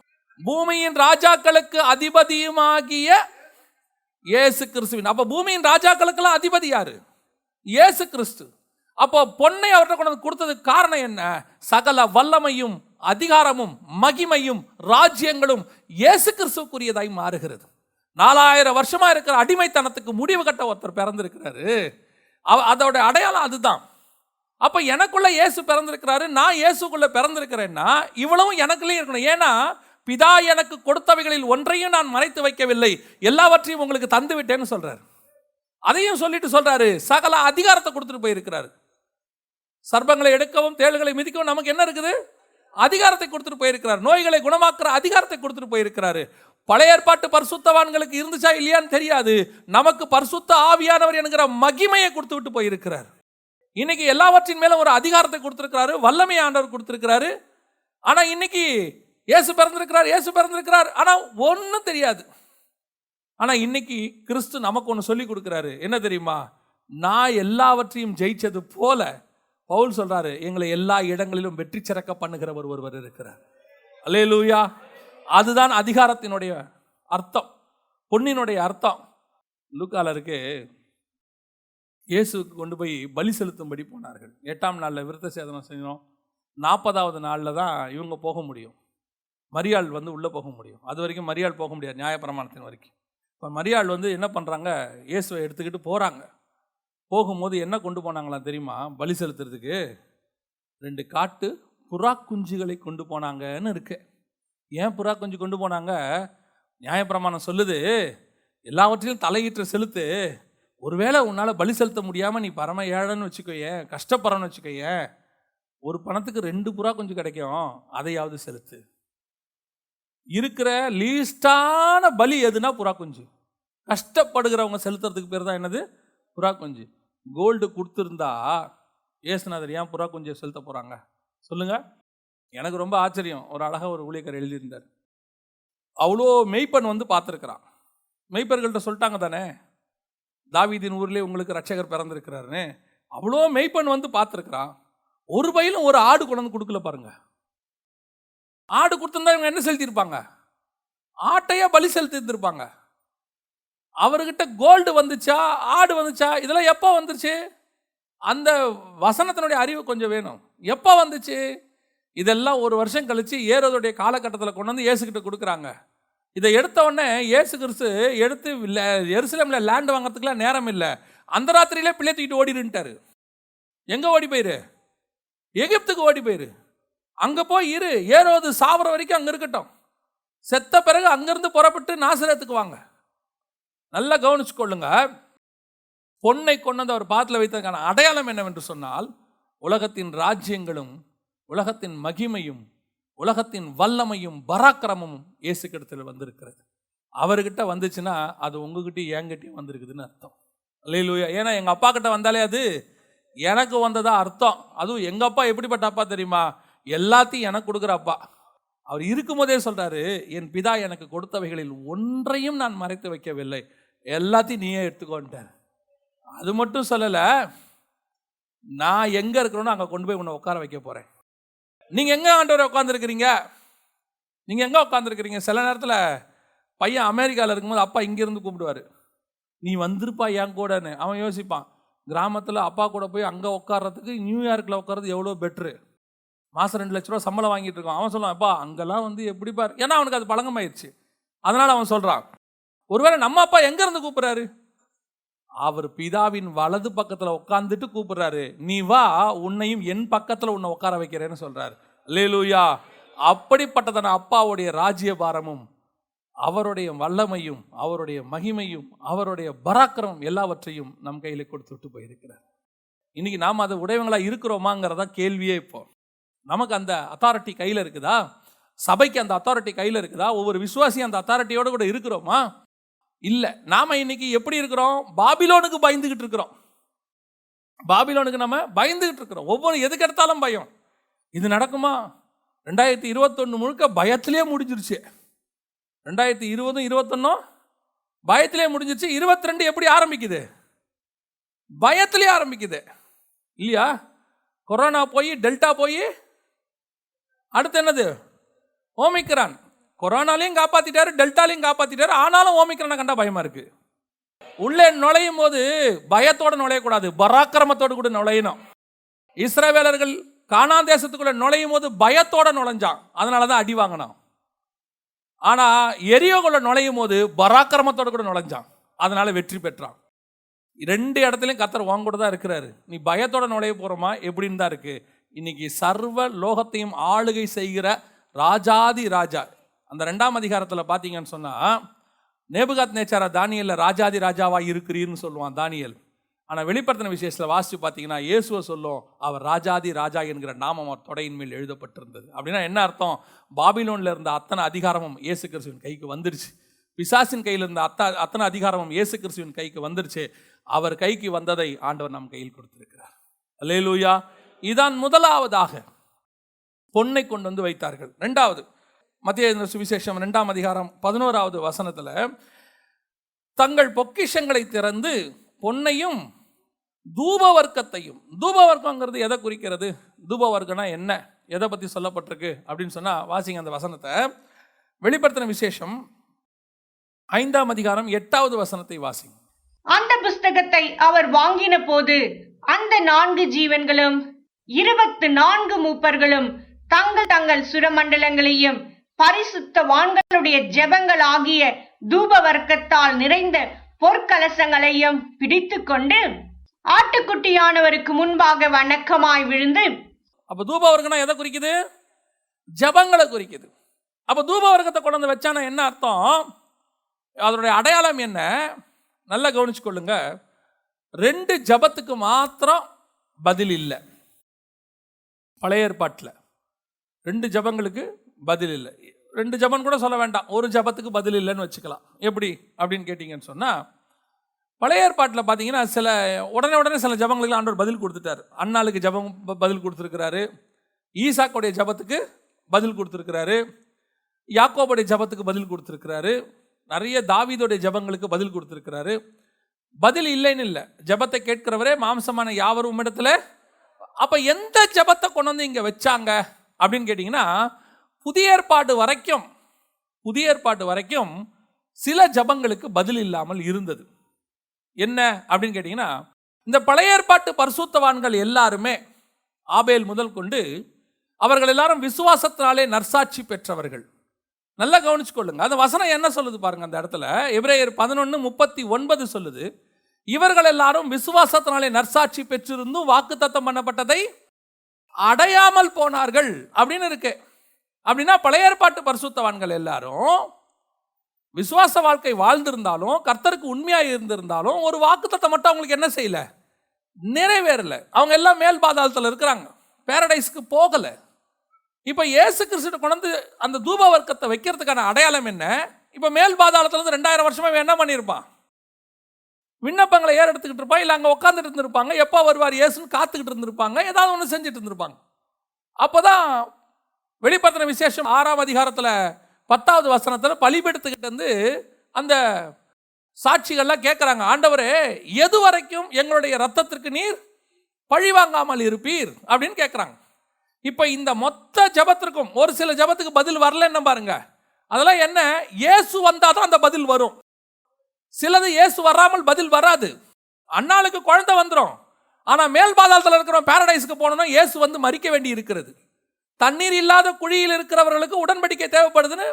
பூமியின் ராஜாக்களுக்கு அதிபதியுமாகிய இயேசு கிறிஸ்துவின். அப்போ பூமியின் ராஜாக்களுக்கெல்லாம் அதிபதி யாரு? இயேசு கிறிஸ்து. அப்போ பொன்னை அவர்கிட்ட கொண்டு வந்து கொடுத்ததுக்கு காரணம் என்ன? சகல வல்லமையும் அதிகாரமும் மகிமையும் ராஜ்யங்களும் இயேசு கிறிஸ்துக்குரியதாய் மாறுகிறது. நாலாயிரம் வருஷமா இருக்கிற அடிமைத்தனத்துக்கு முடிவு கட்ட ஒருத்தர் பிறந்திருக்கிறாரு. அவ- அதோட அடையாளம் அதுதான். அப்போ எனக்குள்ள இயேசு பிறந்திருக்கிறாரு நான் இயேசுக்குள்ள பிறந்திருக்கிறேன்னா இவ்வளவும் எனக்குள்ளே இருக்கணும். ஏன்னா பிதா எனக்கு கொடுத்தவைகளில் ஒன்றையும் நான் மறைத்து வைக்கவில்லை. எல்லாவற்றையும் உங்களுக்கு தந்து விட்டேன்னு சொல்றாரு. அதையும் சொல்லிட்டு சொல்றாரு சகல அதிகாரத்தை கொடுத்துட்டு போயிருக்கிறாரு. சர்பங்களை எடுக்கவும் தேள்களை மிதிக்கவும் நமக்கு என்ன இருக்குது? அதிகாரத்தை கொடுத்துட்டு போயிருக்கிறார். நோய்களை குணமாக்குற அதிகாரத்தை கொடுத்துட்டு போயிருக்கிறாரு. பழைய ஏற்பாட்டு பரிசுத்தவான்களுக்கு இருந்துச்சா இல்லையான்னு தெரியாது. நமக்கு பரிசுத்த ஆவியானவர் என்கிற மகிமையை கொடுத்து விட்டு போயிருக்கிறார். இன்னைக்கு எல்லாவற்றின் மேலே ஒரு அதிகாரத்தை கொடுத்துருக்கிறாரு வல்லமை ஆண்டவர் கொடுத்துருக்கிறாரு. ஆனால் இன்னைக்கு இயேசு பிறந்திருக்கிறார் இயேசு பிறந்திருக்கிறார். ஆனால் ஒன்றும் தெரியாது. ஆனால் இன்னைக்கு கிறிஸ்து நமக்கு ஒன்று சொல்லி கொடுக்குறாரு. என்ன தெரியுமா? நான் எல்லாவற்றையும் ஜெயிச்சது போல பவுல் சொல்கிறாரு எங்களை எல்லா இடங்களிலும் வெற்றி சிறக்க பண்ணுகிறவர் ஒருவர் இருக்கிறார். அல்லேலூயா. அதுதான் அதிகாரத்தினுடைய அர்த்தம் பொன்னினுடைய அர்த்தம். லூக்காலருக்கு இயேசுக்கு கொண்டு போய் பலி செலுத்தும்படி போனார்கள். எட்டாம் நாளில் விருத்த சேதனம் செஞ்சோம் நாற்பதாவது நாளில் தான் இவங்க போக முடியும். மரியாள் வந்து உள்ளே போக முடியும். அது வரைக்கும் மரியாள் போக முடியாது நியாயப்பிரமாணத்தின் வரைக்கும். இப்போ மரியாள் வந்து என்ன பண்ணுறாங்க இயேசுவை எடுத்துக்கிட்டு போகிறாங்க போகும்போது என்ன கொண்டு போனாங்களாம் தெரியுமா? பலி செலுத்துறதுக்கு ரெண்டு காட்டு புறா குஞ்சுகளை கொண்டு போனாங்கன்னு இருக்கு. ஏன் புறா குஞ்சு கொண்டு போனாங்க? நியாயப்பிரமாணம் சொல்லுது. எல்லாவற்றிலும் தலையீற்ற செலுத்து. ஒருவேளை உன்னால் பலி செலுத்த முடியாமல் நீ பரம ஏழைன்னு வச்சுக்கோயேன் கஷ்டப்படுறன்னு வச்சுக்கோயேன் ஒரு பணத்துக்கு ரெண்டு புறா கொஞ்சம் கிடைக்கும் அதையாவது செலுத்து. இருக்கிற லீஸ்டான பலி எதுனா புறா குஞ்சு. கஷ்டப்படுகிறவங்க செலுத்துறதுக்கு பேர் தான் என்னது? புறா குஞ்சு. கோல்டு கொடுத்துருந்தா ஏசுநாதர் ஏன் புறா குஞ்சை செலுத்த போகிறாங்க சொல்லுங்க. எனக்கு ரொம்ப ஆச்சரியம். ஒரு அழகாக ஒரு ஊழியக்கார் எழுதியிருந்தார். அவ்வளோ மெய்ப்பன் வந்து பார்த்துருக்குறான். மெய்ப்பர்கள்ட்ட சொல்லிட்டாங்க தானே? தாவீதின் ஊர்லேயே உங்களுக்கு ரட்சகர் பிறந்திருக்கிறாருன்னு அவ்வளோ மெய்ப்பன் வந்து பார்த்துருக்குறான். ஒரு பையிலும் ஒரு ஆடு கொண்டு வந்து கொடுக்கல பாருங்க. ஆடு கொடுத்துருந்தா இவங்க என்ன செலுத்தியிருப்பாங்க? ஆட்டையே பலி செலுத்திருந்துருப்பாங்க அவர்கிட்ட கோல்டு வந்துச்சா ஆடு வந்துச்சா இதெல்லாம் எப்போ வந்துருச்சு? அந்த வசனத்தினுடைய அறிவு கொஞ்சம் வேணும். எப்போ வந்துச்சு? இதெல்லாம் ஒரு வருஷம் கழித்து ஏறதுடைய காலகட்டத்தில் கொண்டு வந்து ஏசுக்கிட்ட கொடுக்குறாங்க. இதை எடுத்த உடனே இயேசு கிறிஸ்து எடுத்து எருசலேமில் லேண்ட் வாங்குறதுக்குலாம் நேரம் இல்லை. அந்த ராத்திரியிலே பிள்ளை தூக்கிட்டு ஓடிடுன்ட்டாரு. எங்கே ஓடி போயிரு? எகிப்துக்கு ஓடி போயிரு. அங்கே போய் இரு. ஏரோது சாவர வரைக்கும் அங்கே இருக்கட்டும். செத்த பிறகு அங்கேருந்து புறப்பட்டு நாசரத்துக்கு வாங்க. நல்லா கவனிச்சுக்கொள்ளுங்க. பொன்னை கொண்டு வந்து அவர் பாத்தில் வைத்ததுக்கான அடையாளம் என்னவென்று சொன்னால் உலகத்தின் ராஜ்யங்களும் உலகத்தின் மகிமையும் உலகத்தின் வல்லமையும் பராக்கிரமும் இயேசு கிடத்தில் வந்திருக்கிறது. அவர்கிட்ட வந்துச்சுன்னா அது உங்ககிட்டயும் என்கிட்டயும் வந்திருக்குதுன்னு அர்த்தம். அல்லையிலூயா ஏன்னா எங்கள் அப்பா கிட்ட வந்தாலே அது எனக்கு வந்ததா அர்த்தம். அதுவும் எங்கள் அப்பா எப்படிப்பட்ட அப்பா தெரியுமா? எல்லாத்தையும் எனக்கு கொடுக்குற அப்பா. அவர் இருக்கும்போதே சொல்கிறாரு என் பிதா எனக்கு கொடுத்தவைகளில் ஒன்றையும் நான் மறைத்து வைக்கவில்லை. எல்லாத்தையும் நீயே எடுத்துக்கோன்ட்டார் அது மட்டும் சொல்லலை நான் எங்கே இருக்கிறோன்னு அங்கே கொண்டு போய் உன்னை உட்கார வைக்க போகிறேன் நீங்கள் எங்கே ஆண்டவரை உட்காந்துருக்கிறீங்க நீங்கள் எங்கே உட்காந்துருக்கிறீங்க சில நேரத்தில் பையன் அமெரிக்காவில் இருக்கும்போது அப்பா இங்கேருந்து கூப்பிடுவார். நீ வந்திருப்பா என் கூடன்னு. அவன் யோசிப்பான். கிராமத்தில் அப்பா கூட போய் அங்கே உட்கார்றதுக்கு நியூயார்க்கில் உட்காறது எவ்வளோ பெட்ரு? மாதம் ரெண்டு லட்ச ரூபா சம்பளம் வாங்கிட்டு இருக்கான். அவன் சொல்லுவான் அப்பா அங்கெல்லாம் வந்து எப்படி பாரு. ஏன்னா அவனுக்கு அது பழங்கமாயிடுச்சு அதனால் அவன் சொல்கிறான் ஒருவேளை நம்ம அப்பா எங்கேருந்து கூப்பிட்றாரு? அவர் பிதாவின் வலது பக்கத்தில் உட்காந்துட்டு கூப்பிட்றாரு. நீ வா உன்னையும் என் பக்கத்தில் உன்னை உட்கார வைக்கிறேன்னு சொல்றாரு. லேலூயா அப்படிப்பட்டதான அப்பாவுடைய ராஜ்யபாரமும் அவருடைய வல்லமையும் அவருடைய மகிமையும் அவருடைய பராக்கிரமம் எல்லாவற்றையும் நம் கையில் கொடுத்து விட்டு போயிருக்கிறார். இன்னைக்கு நாம் அது உடையவங்களாக இருக்கிறோமாங்கிறதா கேள்வியே இப்போ. நமக்கு அந்த அத்தாரிட்டி கையில் இருக்குதா? சபைக்கு அந்த அத்தாரிட்டி கையில் இருக்குதா? ஒவ்வொரு விசுவாசியும் அந்த அத்தாரிட்டியோடு கூட இருக்கிறோமா? இல்லை. நாம் இன்னைக்கு எப்படி இருக்கிறோம்? பாபிலோனுக்கு பயந்துக்கிட்டு இருக்கிறோம். பாபிலோனுக்கு நம்ம பயந்துக்கிட்டு இருக்கிறோம். ஒவ்வொரு எதுக்கு எடுத்தாலும் பயம். இது நடக்குமா? ரெண்டாயிரத்தி இருபத்தொன்று முழுக்க பயத்திலே முடிஞ்சிருச்சு. ரெண்டாயிரத்தி இருபதும் இருபத்தொன்னும் பயத்திலே முடிஞ்சிருச்சு. இருபத்தி ரெண்டு எப்படி ஆரம்பிக்குது? பயத்திலே ஆரம்பிக்குது. இல்லையா? கொரோனா போய் டெல்டா போய் அடுத்து என்னது? ஓமிக்ரான். கொரோனாலையும் காப்பாத்திட்டாரு டெல்டாலையும் காப்பாத்திட்டாரு. ஆனாலும் ஓமிக்ரானை கண்டா பயமா இருக்கு. உள்ளே நுழையும் போது பயத்தோட நுழையக்கூடாது. பராக்கிரமத்தோடு கூட நுழையணும். இஸ்ரவேலர்கள் கானான் தேசத்துக்குள்ள நுழையும் போது பயத்தோட நுழைஞ்சான். அதனால தான் அடி வாங்கினான். ஆனால் எரியோகுள்ள நுழையும் போது பராக்கிரமத்தோட கூட நுழைஞ்சான். அதனால வெற்றி பெற்றான். ரெண்டு இடத்துலையும் கத்தர் வாங்க கூட தான் இருக்கிறாரு. நீ பயத்தோட நுழைய போகிறோமா எப்படின்னு தான் இருக்கு. இன்னைக்கு சர்வ லோகத்தையும் ஆளுகை செய்கிற ராஜாதி ராஜா. அந்த ரெண்டாம் அதிகாரத்தில் பார்த்தீங்கன்னு சொன்னால் நேபுகாத் நேச்சாரா தானியலில் ராஜாதி ராஜாவாக இருக்கிறீர்னு சொல்லுவான் தானியல். ஆனால் வெளிப்படுத்தின விசேஷத்தில் வாசித்து பார்த்தீங்கன்னா இயேசுவை சொல்லும் அவர் ராஜாதி ராஜா என்கிற நாமம் அவர் தொடையின் மேல் எழுதப்பட்டிருந்தது. அப்படின்னா என்ன அர்த்தம்? பாபிலோனில் இருந்த அத்தனை அதிகாரமும் இயேசு கிறிஸ்துவின் கைக்கு வந்துருச்சு. பிசாசின் கையில் இருந்த அத்த அத்தனை அதிகாரமும் இயேசு கிறிஸ்துவின் கைக்கு வந்துருச்சு. அவர் கைக்கு வந்ததை ஆண்டவர் நம் கையில் கொடுத்திருக்கிறார். அல்லேலூயா இதான் முதலாவதாக பொன்னை கொண்டு வந்து வைத்தார்கள். ரெண்டாவது மத்திய சுவிசேஷம் ரெண்டாம் அதிகாரம் பதினோராவது வசனத்தில் தங்கள் பொக்கிஷங்களை திறந்து பொன்னையும் தூபவர்க்கத்தையும் தூபவர்க்கங்கிறது எதை குறிக்கிறது? தூபவர்க்கம்னா என்ன? எதை பற்றி சொல்லப்பட்டிருக்கு? அப்படின்னு சொன்னால் வாசிங்க அந்த வசனத்தை. வெளிப்படுத்தின விசேஷம் ஐந்தாம் அதிகாரம் எட்டாவது வசனத்தை வாசிங்க. அந்த புஸ்தகத்தை அவர் வாங்கின போது அந்த நான்கு ஜீவன்களும் இருபத்து நான்கு மூப்பர்களும் தங்கள் தங்கள் சுரமண்டலங்களையும் பரிசுத்த வான்களுடைய ஜெபங்கள் ஆகிய தூப வர்க்கத்தால் நிறைந்த பொற்கலசங்களையும் பிடித்து கொண்டு ஆட்டுக்குட்டியானவருக்கு முன்பாக வணக்கமாய் விழுந்து அப்போ தூபவர்க்கம்னா எதை குறிக்குது? ஜபங்களை குறிக்குது. அப்போ தூபவர்க்கத்தை கொண்டு வந்து வச்சானா என்ன அர்த்தம்? அதனுடைய அடையாளம் என்ன? நல்லா கவனிச்சுக்கொள்ளுங்க. ரெண்டு ஜபத்துக்கு மாத்திரம் பதில் இல்லை. பழைய ஏற்பாட்டில். ரெண்டு ஜபங்களுக்கு பதில் இல்லை. ரெண்டு ஜபம் கூட சொல்ல வேண்டாம். ஒரு ஜபத்துக்கு பதில் இல்லைன்னு வச்சுக்கலாம். எப்படி? அப்படின்னு கேட்டிங்கன்னு சொன்னால் பழைய ஏற்பாட்டில் பார்த்தீங்கன்னா சில உடனே உடனே சில ஜபங்களுக்கு ஆண்டவர் பதில் கொடுத்துட்டார். அண்ணாளுக்கு ஜபம் பதில் கொடுத்துருக்கிறாரு. ஈசாக்குடைய ஜபத்துக்கு பதில் கொடுத்துருக்கிறாரு. யாக்கோபுடைய ஜபத்துக்கு பதில் கொடுத்துருக்கிறாரு. நிறைய தாவீதுடைய ஜபங்களுக்கு பதில் கொடுத்துருக்கிறாரு. பதில் இல்லைன்னு இல்லை. ஜபத்தை கேட்கிறவரே மாம்சமான யாவரும் உம்மிடத்துல அப்போ எந்த ஜபத்தை கொண்டு வந்து இங்கே வச்சாங்க? அப்படின்னு கேட்டிங்கன்னா புதிய ஏற்பாடு வரைக்கும் புதிய ஏற்பாடு வரைக்கும் சில ஜபங்களுக்கு பதில் இல்லாமல் இருந்தது. என்ன அப்படின்னு கேட்டிங்கன்னா இந்த பழைய ஏற்பாட்டு பரிசுத்தவான்கள் எல்லாருமே ஆபேல் முதல் கொண்டு அவர்கள் எல்லாரும் விசுவாசத்தினாலே நற்சாட்சி பெற்றவர்கள். நல்லா கவனிச்சுக்கொள்ளுங்க. அந்த வசனம் என்ன சொல்லுது பாருங்க அந்த இடத்துல. எபிரேயர் பதினொன்று முப்பத்தி ஒன்பது சொல்லுது இவர்கள் எல்லாரும் விசுவாசத்தினாலே நற்சாட்சி பெற்றிருந்தும் வாக்குத்தத்தம் பண்ணப்பட்டதை அடையாமல் போனார்கள். அப்படின்னு இருக்கு. அப்படின்னா பழைய ஏற்பாட்டு பரிசுத்தவான்கள் எல்லாரும் விசுவாச வாழ்க்கை வாழ்ந்திருந்தாலும் கர்த்தருக்கு உண்மையாக இருந்திருந்தாலும் ஒரு வாக்குத்தத்தை மட்டும் அவங்களுக்கு என்ன செய்யலை? நிறைவேறலை. அவங்க எல்லாம் மேல் பாதாளத்தில் இருக்கிறாங்க. பேரடைஸ்க்கு போகலை. இப்போ ஏசு கிறிஸ்து கொண்டு வந்து அந்த தூப வர்க்கத்தை வைக்கிறதுக்கான அடையாளம் என்ன? இப்போ மேல் பாதாளத்துல இருந்து ரெண்டாயிரம் வருஷமாக என்ன பண்ணியிருப்பான் விண்ணப்பங்களை ஏற எடுத்துக்கிட்டு இருப்பான் இல்லை அங்கே உட்காந்துட்டு இருந்திருப்பாங்க எப்போ வருவார் ஏசுன்னு காத்துக்கிட்டு இருந்திருப்பாங்க ஏதாவது ஒன்று செஞ்சுட்டு இருந்திருப்பாங்க. அப்போதான் வெளிப்படுத்தின விசேஷம் ஆறாம் அதிகாரத்தில் பத்தாவது வசனத்தில் பலிபெடுத்துக்கிட்டு வந்து அந்த சாட்சிகள்லாம் கேட்குறாங்க ஆண்டவரே எது வரைக்கும் எங்களுடைய ரத்தத்திற்கு நீர் பழி வாங்காமல் இருப்பீர் அப்படின்னு கேட்குறாங்க இப்போ இந்த மொத்த ஜபத்திற்கும் ஒரு சில ஜபத்துக்கு பதில் வரலன்னு பாருங்க. அதெல்லாம் என்ன? இயேசு வந்தால் தான் அந்த பதில் வரும். சிலது இயேசு வராமல் பதில் வராது. அண்ணாளுக்கு குழந்தை வந்துடும் ஆனால் மேல் பாதாளத்தில் இருக்கிறோம் பேரடைஸுக்கு போனோம்னா இயேசு வந்து மறிக்க வேண்டி இருக்கிறது. தண்ணீர் இல்லாத குழியில் இருக்கிறவர்களுக்கு உடன்படிக்கை தேவைப்படுதுன்னு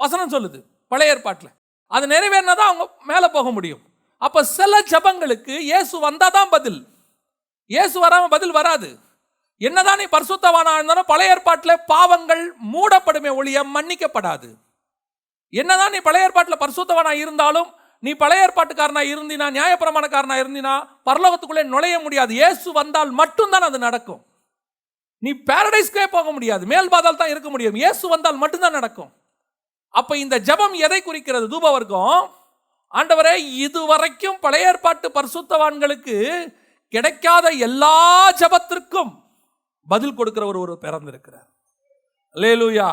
வசனம் சொல்லுது பழைய ஏற்பாட்டில். அது நிறைவேறினா தான் அவங்க மேலே போக முடியும். அப்போ சில ஜபங்களுக்கு இயேசு வந்தால் தான் பதில். இயேசு வராமல் பதில் வராது. என்னதான் நீ பரிசுத்தவானா இருந்தாலும் பழைய ஏற்பாட்டில் பாவங்கள் மூடப்படுமே ஒழிய மன்னிக்கப்படாது. என்னதான் நீ பழைய ஏற்பாட்டில் பரிசுத்தவனா இருந்தாலும் நீ பழைய ஏற்பாட்டுக்காரனா இருந்தினா நியாயப்பிரமாணக்காரனா இருந்தினா பரலோகத்துக்குள்ளே நுழைய முடியாது. இயேசு வந்தால் மட்டும்தான் அது நடக்கும். நீ பேரடைஸ்க்கே போக முடியாது. மேல் பாதால் தான் இருக்க முடியும். இயேசு வந்தால் மட்டும்தான் நடக்கும். அப்போ இந்த ஜெபம் எதை குறிக்கிறது? தூபவர்க்கம். ஆண்டவரே இதுவரைக்கும் பழைய ஏற்பாட்டு பரிசுத்தவான்களுக்கு கிடைக்காத எல்லா ஜெபத்திற்கும் பதில் கொடுக்கிற ஒரு ஒரு பிறந்திருக்கிறார். லேலூயா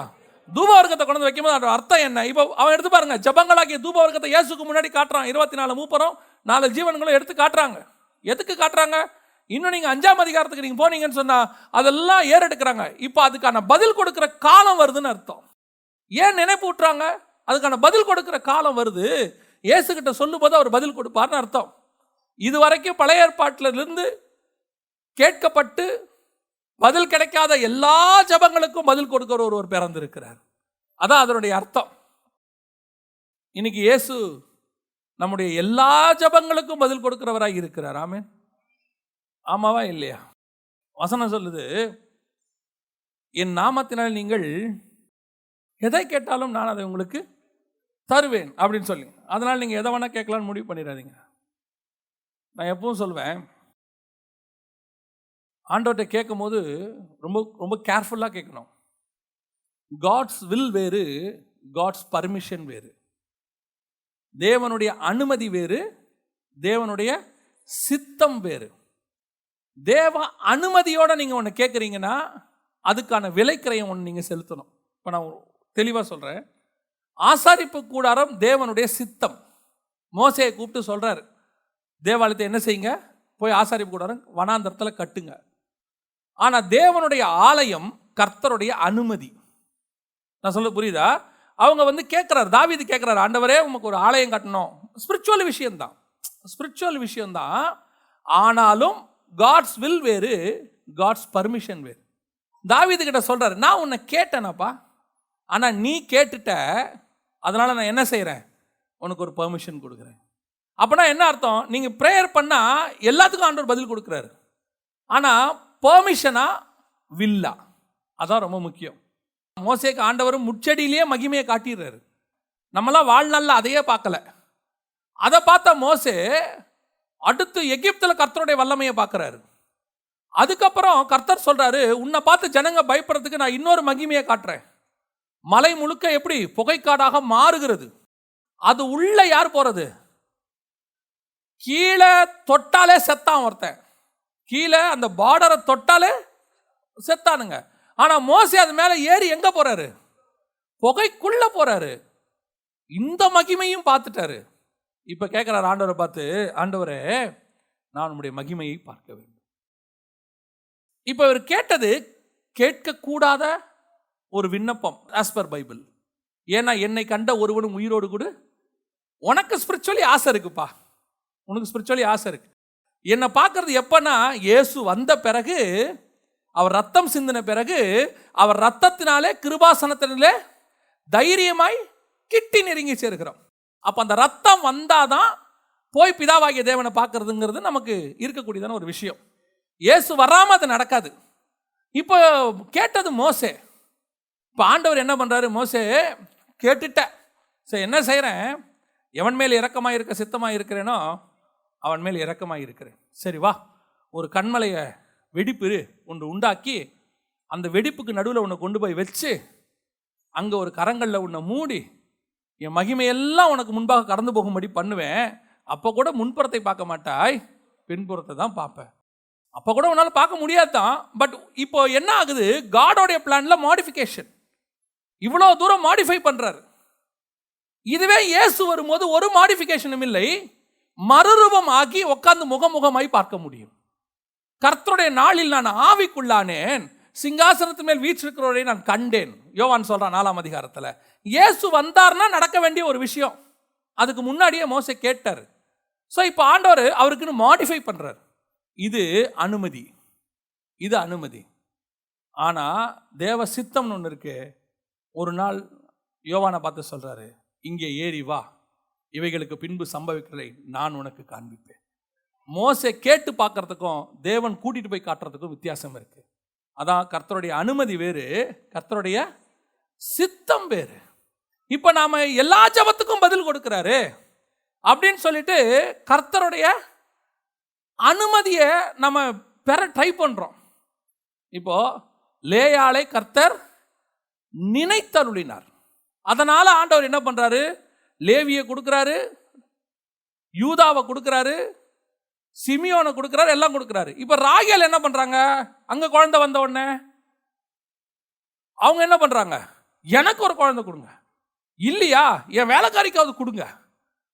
தூபவர்க்கத்தை கொண்டு வைக்கும்போது அதோட அர்த்தம் என்ன? இப்போ அவன் எடுத்து பாருங்க. ஜபங்களாகிய தூபவர்க்கத்தை இயேசுக்கு முன்னாடி காட்டுறான். இருபத்தி நாலு மூப்பரும் நாலு ஜீவன்களும் எடுத்து காட்டுறாங்க. எதுக்கு காட்டுறாங்க? இன்னும் நீங்கள் அஞ்சாம் அதிகாரத்துக்கு நீங்கள் போனீங்கன்னு சொன்னால் அதெல்லாம் ஏறெடுக்கிறாங்க. இப்போ அதுக்கான பதில் கொடுக்குற காலம் வருதுன்னு அர்த்தம். ஏன் நினைப்பு விட்டுறாங்க அதுக்கான பதில் கொடுக்குற காலம் வருது. இயேசுகிட்ட சொல்லும்போது அவர் பதில் கொடுப்பார்னு அர்த்தம். இது வரைக்கும் பழைய ஏற்பாட்டிலிருந்து கேட்கப்பட்டு பதில் கிடைக்காத எல்லா ஜபங்களுக்கும் பதில் கொடுக்கிற ஒருவர் பிறந்திருக்கிறார். அதான் அதனுடைய அர்த்தம். இன்னைக்கு இயேசு நம்முடைய எல்லா ஜபங்களுக்கும் பதில் கொடுக்கிறவராக இருக்கிறார். ஆமேன். ஆமாவா இல்லையா? வசனம் சொல்லுது என் நாமத்தினால் நீங்கள் எதை கேட்டாலும் நான் அதை உங்களுக்கு தருவேன் அப்படின்னு சொல்லி. அதனால் நீங்கள் எதை வேணால் கேட்கலான்னு முடிவு பண்ணிடாதீங்க. நான் எப்பவும் சொல்வேன் ஆண்டவர்கிட்ட கேட்கும்போது ரொம்ப ரொம்ப கேர்ஃபுல்லாக கேட்கணும். காட்ஸ் வில் வேறு காட்ஸ் பர்மிஷன் வேறு. தேவனுடைய அனுமதி வேறு தேவனுடைய சித்தம் வேறு. தேவ அனுமதியோடு நீங்கள் ஒன்று கேட்குறீங்கன்னா அதுக்கான விலைக்கிரயம் ஒன்று நீங்கள் செலுத்தணும். இப்போ நான் தெளிவாக சொல்கிறேன் ஆசாரிப்பு கூடாரம் தேவனுடைய சித்தம். மோசையை கூப்பிட்டு சொல்கிறார் தேவாலயத்தை என்ன செய்யுங்க? போய் ஆசாரிப்பு கூடாரம் வனாந்தரத்தில் கட்டுங்க. ஆனால் தேவனுடைய ஆலயம் கர்த்தருடைய அனுமதி. நான் சொல்ல புரியுதா? அவங்க வந்து கேட்குறாரு தாவிது கேட்குறாரு ஆண்டவரே உமக்கு ஒரு ஆலயம் கட்டணும். ஸ்பிரிச்சுவல் விஷயம்தான். ஸ்பிரிச்சுவல் விஷயம்தான். ஆனாலும் காட்ஸ் வில் வேறு காட்ஸ் பர்மிஷன் வேறு. தாவீது கிட்ட சொல்கிறார் நான் உன்னை கேட்டேனப்பா ஆனால் நீ கேட்டுட்ட அதனால் நான் என்ன செய்கிறேன் உனக்கு ஒரு பர்மிஷன் கொடுக்குறேன். அப்போனா என்ன அர்த்தம்? நீங்கள் ப்ரேயர் பண்ணால் எல்லாத்துக்கும் ஆண்டவர் பதில் கொடுக்குறாரு. ஆனால் பர்மிஷனாக வில்லா அதான் ரொம்ப முக்கியம். மோசேக்கு ஆண்டவரும் முச்செடியிலேயே மகிமையை காட்டிடுறாரு. நம்மளாம் வாழ்நாளில் அதையே பார்க்கல. அதை பார்த்த மோசே அடுத்து எகிப்தில் கர்த்தருடைய வல்லமையை பார்க்குறாரு. அதுக்கப்புறம் கர்த்தர் சொல்கிறாரு உன்னை பார்த்து ஜனங்க பயப்படுறதுக்கு நான் இன்னொரு மகிமையை காட்டுறேன். மலை முழுக்க எப்படி புகைக்காடாக மாறுகிறது. அது உள்ள யார் போகிறது கீழே தொட்டாலே செத்தான் ஒருத்தன். கீழே அந்த பார்டரை தொட்டாலே செத்தானுங்க. ஆனால் மோசி அது மேலே ஏறி எங்கே போகிறாரு புகைக்குள்ளே போகிறாரு இந்த மகிமையும் பார்த்துட்டாரு. இப்போ கேட்குறாரு ஆண்டவரை பார்த்து ஆண்டவரே நான் உடைய மகிமையை பார்க்க வேண்டும். இப்போ இவர் கேட்டது கேட்கக்கூடாத ஒரு விண்ணப்பம் ஆஸ் பர் பைபிள் ஏன்னா என்னை கண்ட ஒருவனும் உயிரோடு கூட. உனக்கு ஸ்பிரிச்சுவலி ஆசை இருக்குப்பா. உனக்கு ஸ்பிரிச்சுவலி ஆசை இருக்கு. என்னை பார்க்கறது எப்பன்னா இயேசு வந்த பிறகு அவர் ரத்தம் சிந்தின பிறகு அவர் ரத்தத்தினாலே கிருபாசனத்தினாலே தைரியமாய் கிட்டி நெருங்கி சேர்க்கிறோம் அப்போ அந்த ரத்தம் வந்தால் தான் போய் பிதாவாகிய தேவனை பார்க்கறதுங்கிறது நமக்கு இருக்கக்கூடியதான ஒரு விஷயம். இயேசு வராமல் அது நடக்காது. இப்போ கேட்டது மோசே. இப்போ ஆண்டவர் என்ன பண்ணுறாரு மோசே கேட்டுட்ட. சரி என்ன செய்கிறேன் எவன் மேல் இறக்கமாக இருக்க சித்தமாக இருக்கிறேனோ அவன் மேல் இறக்கமாக இருக்கிறேன். சரி வா. ஒரு கண்மலையை வெடிப்பு ஒன்று உண்டாக்கி அந்த வெடிப்புக்கு நடுவில் உன்னை கொண்டு போய் வச்சு அங்கே ஒரு கரங்களில் உன்னை மூடி என் மகிமையெல்லாம் உனக்கு முன்பாக கடந்து போகும்படி பண்ணுவேன். அப்போ கூட முன்புறத்தை பார்க்க மாட்டாய் பின்புறத்தை தான் பார்ப்பேன். அப்போ கூட உன்னால் பார்க்க முடியாது தான். பட் இப்போ என்ன ஆகுது? காடோடைய பிளானில் மாடிஃபிகேஷன் இவ்வளோ தூரம் மாடிஃபை பண்ணுறாரு இதுவே இயேசு வரும்போது ஒரு மாடிஃபிகேஷனும் இல்லை. மறுரூபம் ஆகி உட்காந்து முகமுகமாய் பார்க்க முடியும். கர்த்தருடைய நாளில் நான் ஆவிக்குள்ளானேன். சிங்காசனத்து மேல் வீச்சிருக்கிறவரை நான் கண்டேன். யோவான் சொல்கிறான் நாலாம் அதிகாரத்தில். இயேசு வந்தார்னா நடக்க வேண்டிய ஒரு விஷயம். அதுக்கு முன்னாடியே மோசை கேட்டார். ஸோ இப்போ ஆண்டவர் அவருக்குன்னு மாடிஃபை பண்ணுறார் இது அனுமதி. இது அனுமதி. ஆனால் தேவ சித்தம்னு ஒன்று இருக்கு. ஒரு நாள் யோவானை பார்த்து சொல்கிறாரு இங்கே ஏறி வா. இவைகளுக்கு பின்பு சம்பவிக்கிறதை நான் உனக்கு காண்பிப்பேன். மோசை கேட்டு பார்க்கறதுக்கும் தேவன் கூட்டிகிட்டு போய் காட்டுறதுக்கும் வித்தியாசம் இருக்குது அதான் கர்த்தருடைய அனுமதி வேறு கர்த்தருடைய சித்தம் வேறு. இப்போ நாம் எல்லா ஜபத்துக்கும் பதில் கொடுக்குறாரு அப்படின்னு சொல்லிட்டு கர்த்தருடைய அனுமதியை நம்ம பெற ட்ரை பண்ணுறோம் இப்போ லேயாளை கர்த்தர் நினைத்தருளினார். அதனால் ஆண்டவர் என்ன பண்ணுறாரு லேவியை கொடுக்குறாரு யூதாவை கொடுக்குறாரு சிமியோனை கொடுக்குறாரு எல்லாம் கொடுக்குறாரு. இப்போ ராகேல் என்ன பண்ணுறாங்க அங்கே குழந்தை வந்த உடனே. அவங்க என்ன பண்ணுறாங்க எனக்கு ஒரு குழந்தை கொடுங்க. இல்லையா? என் வேலைக்காரிக்காவது கொடுங்க.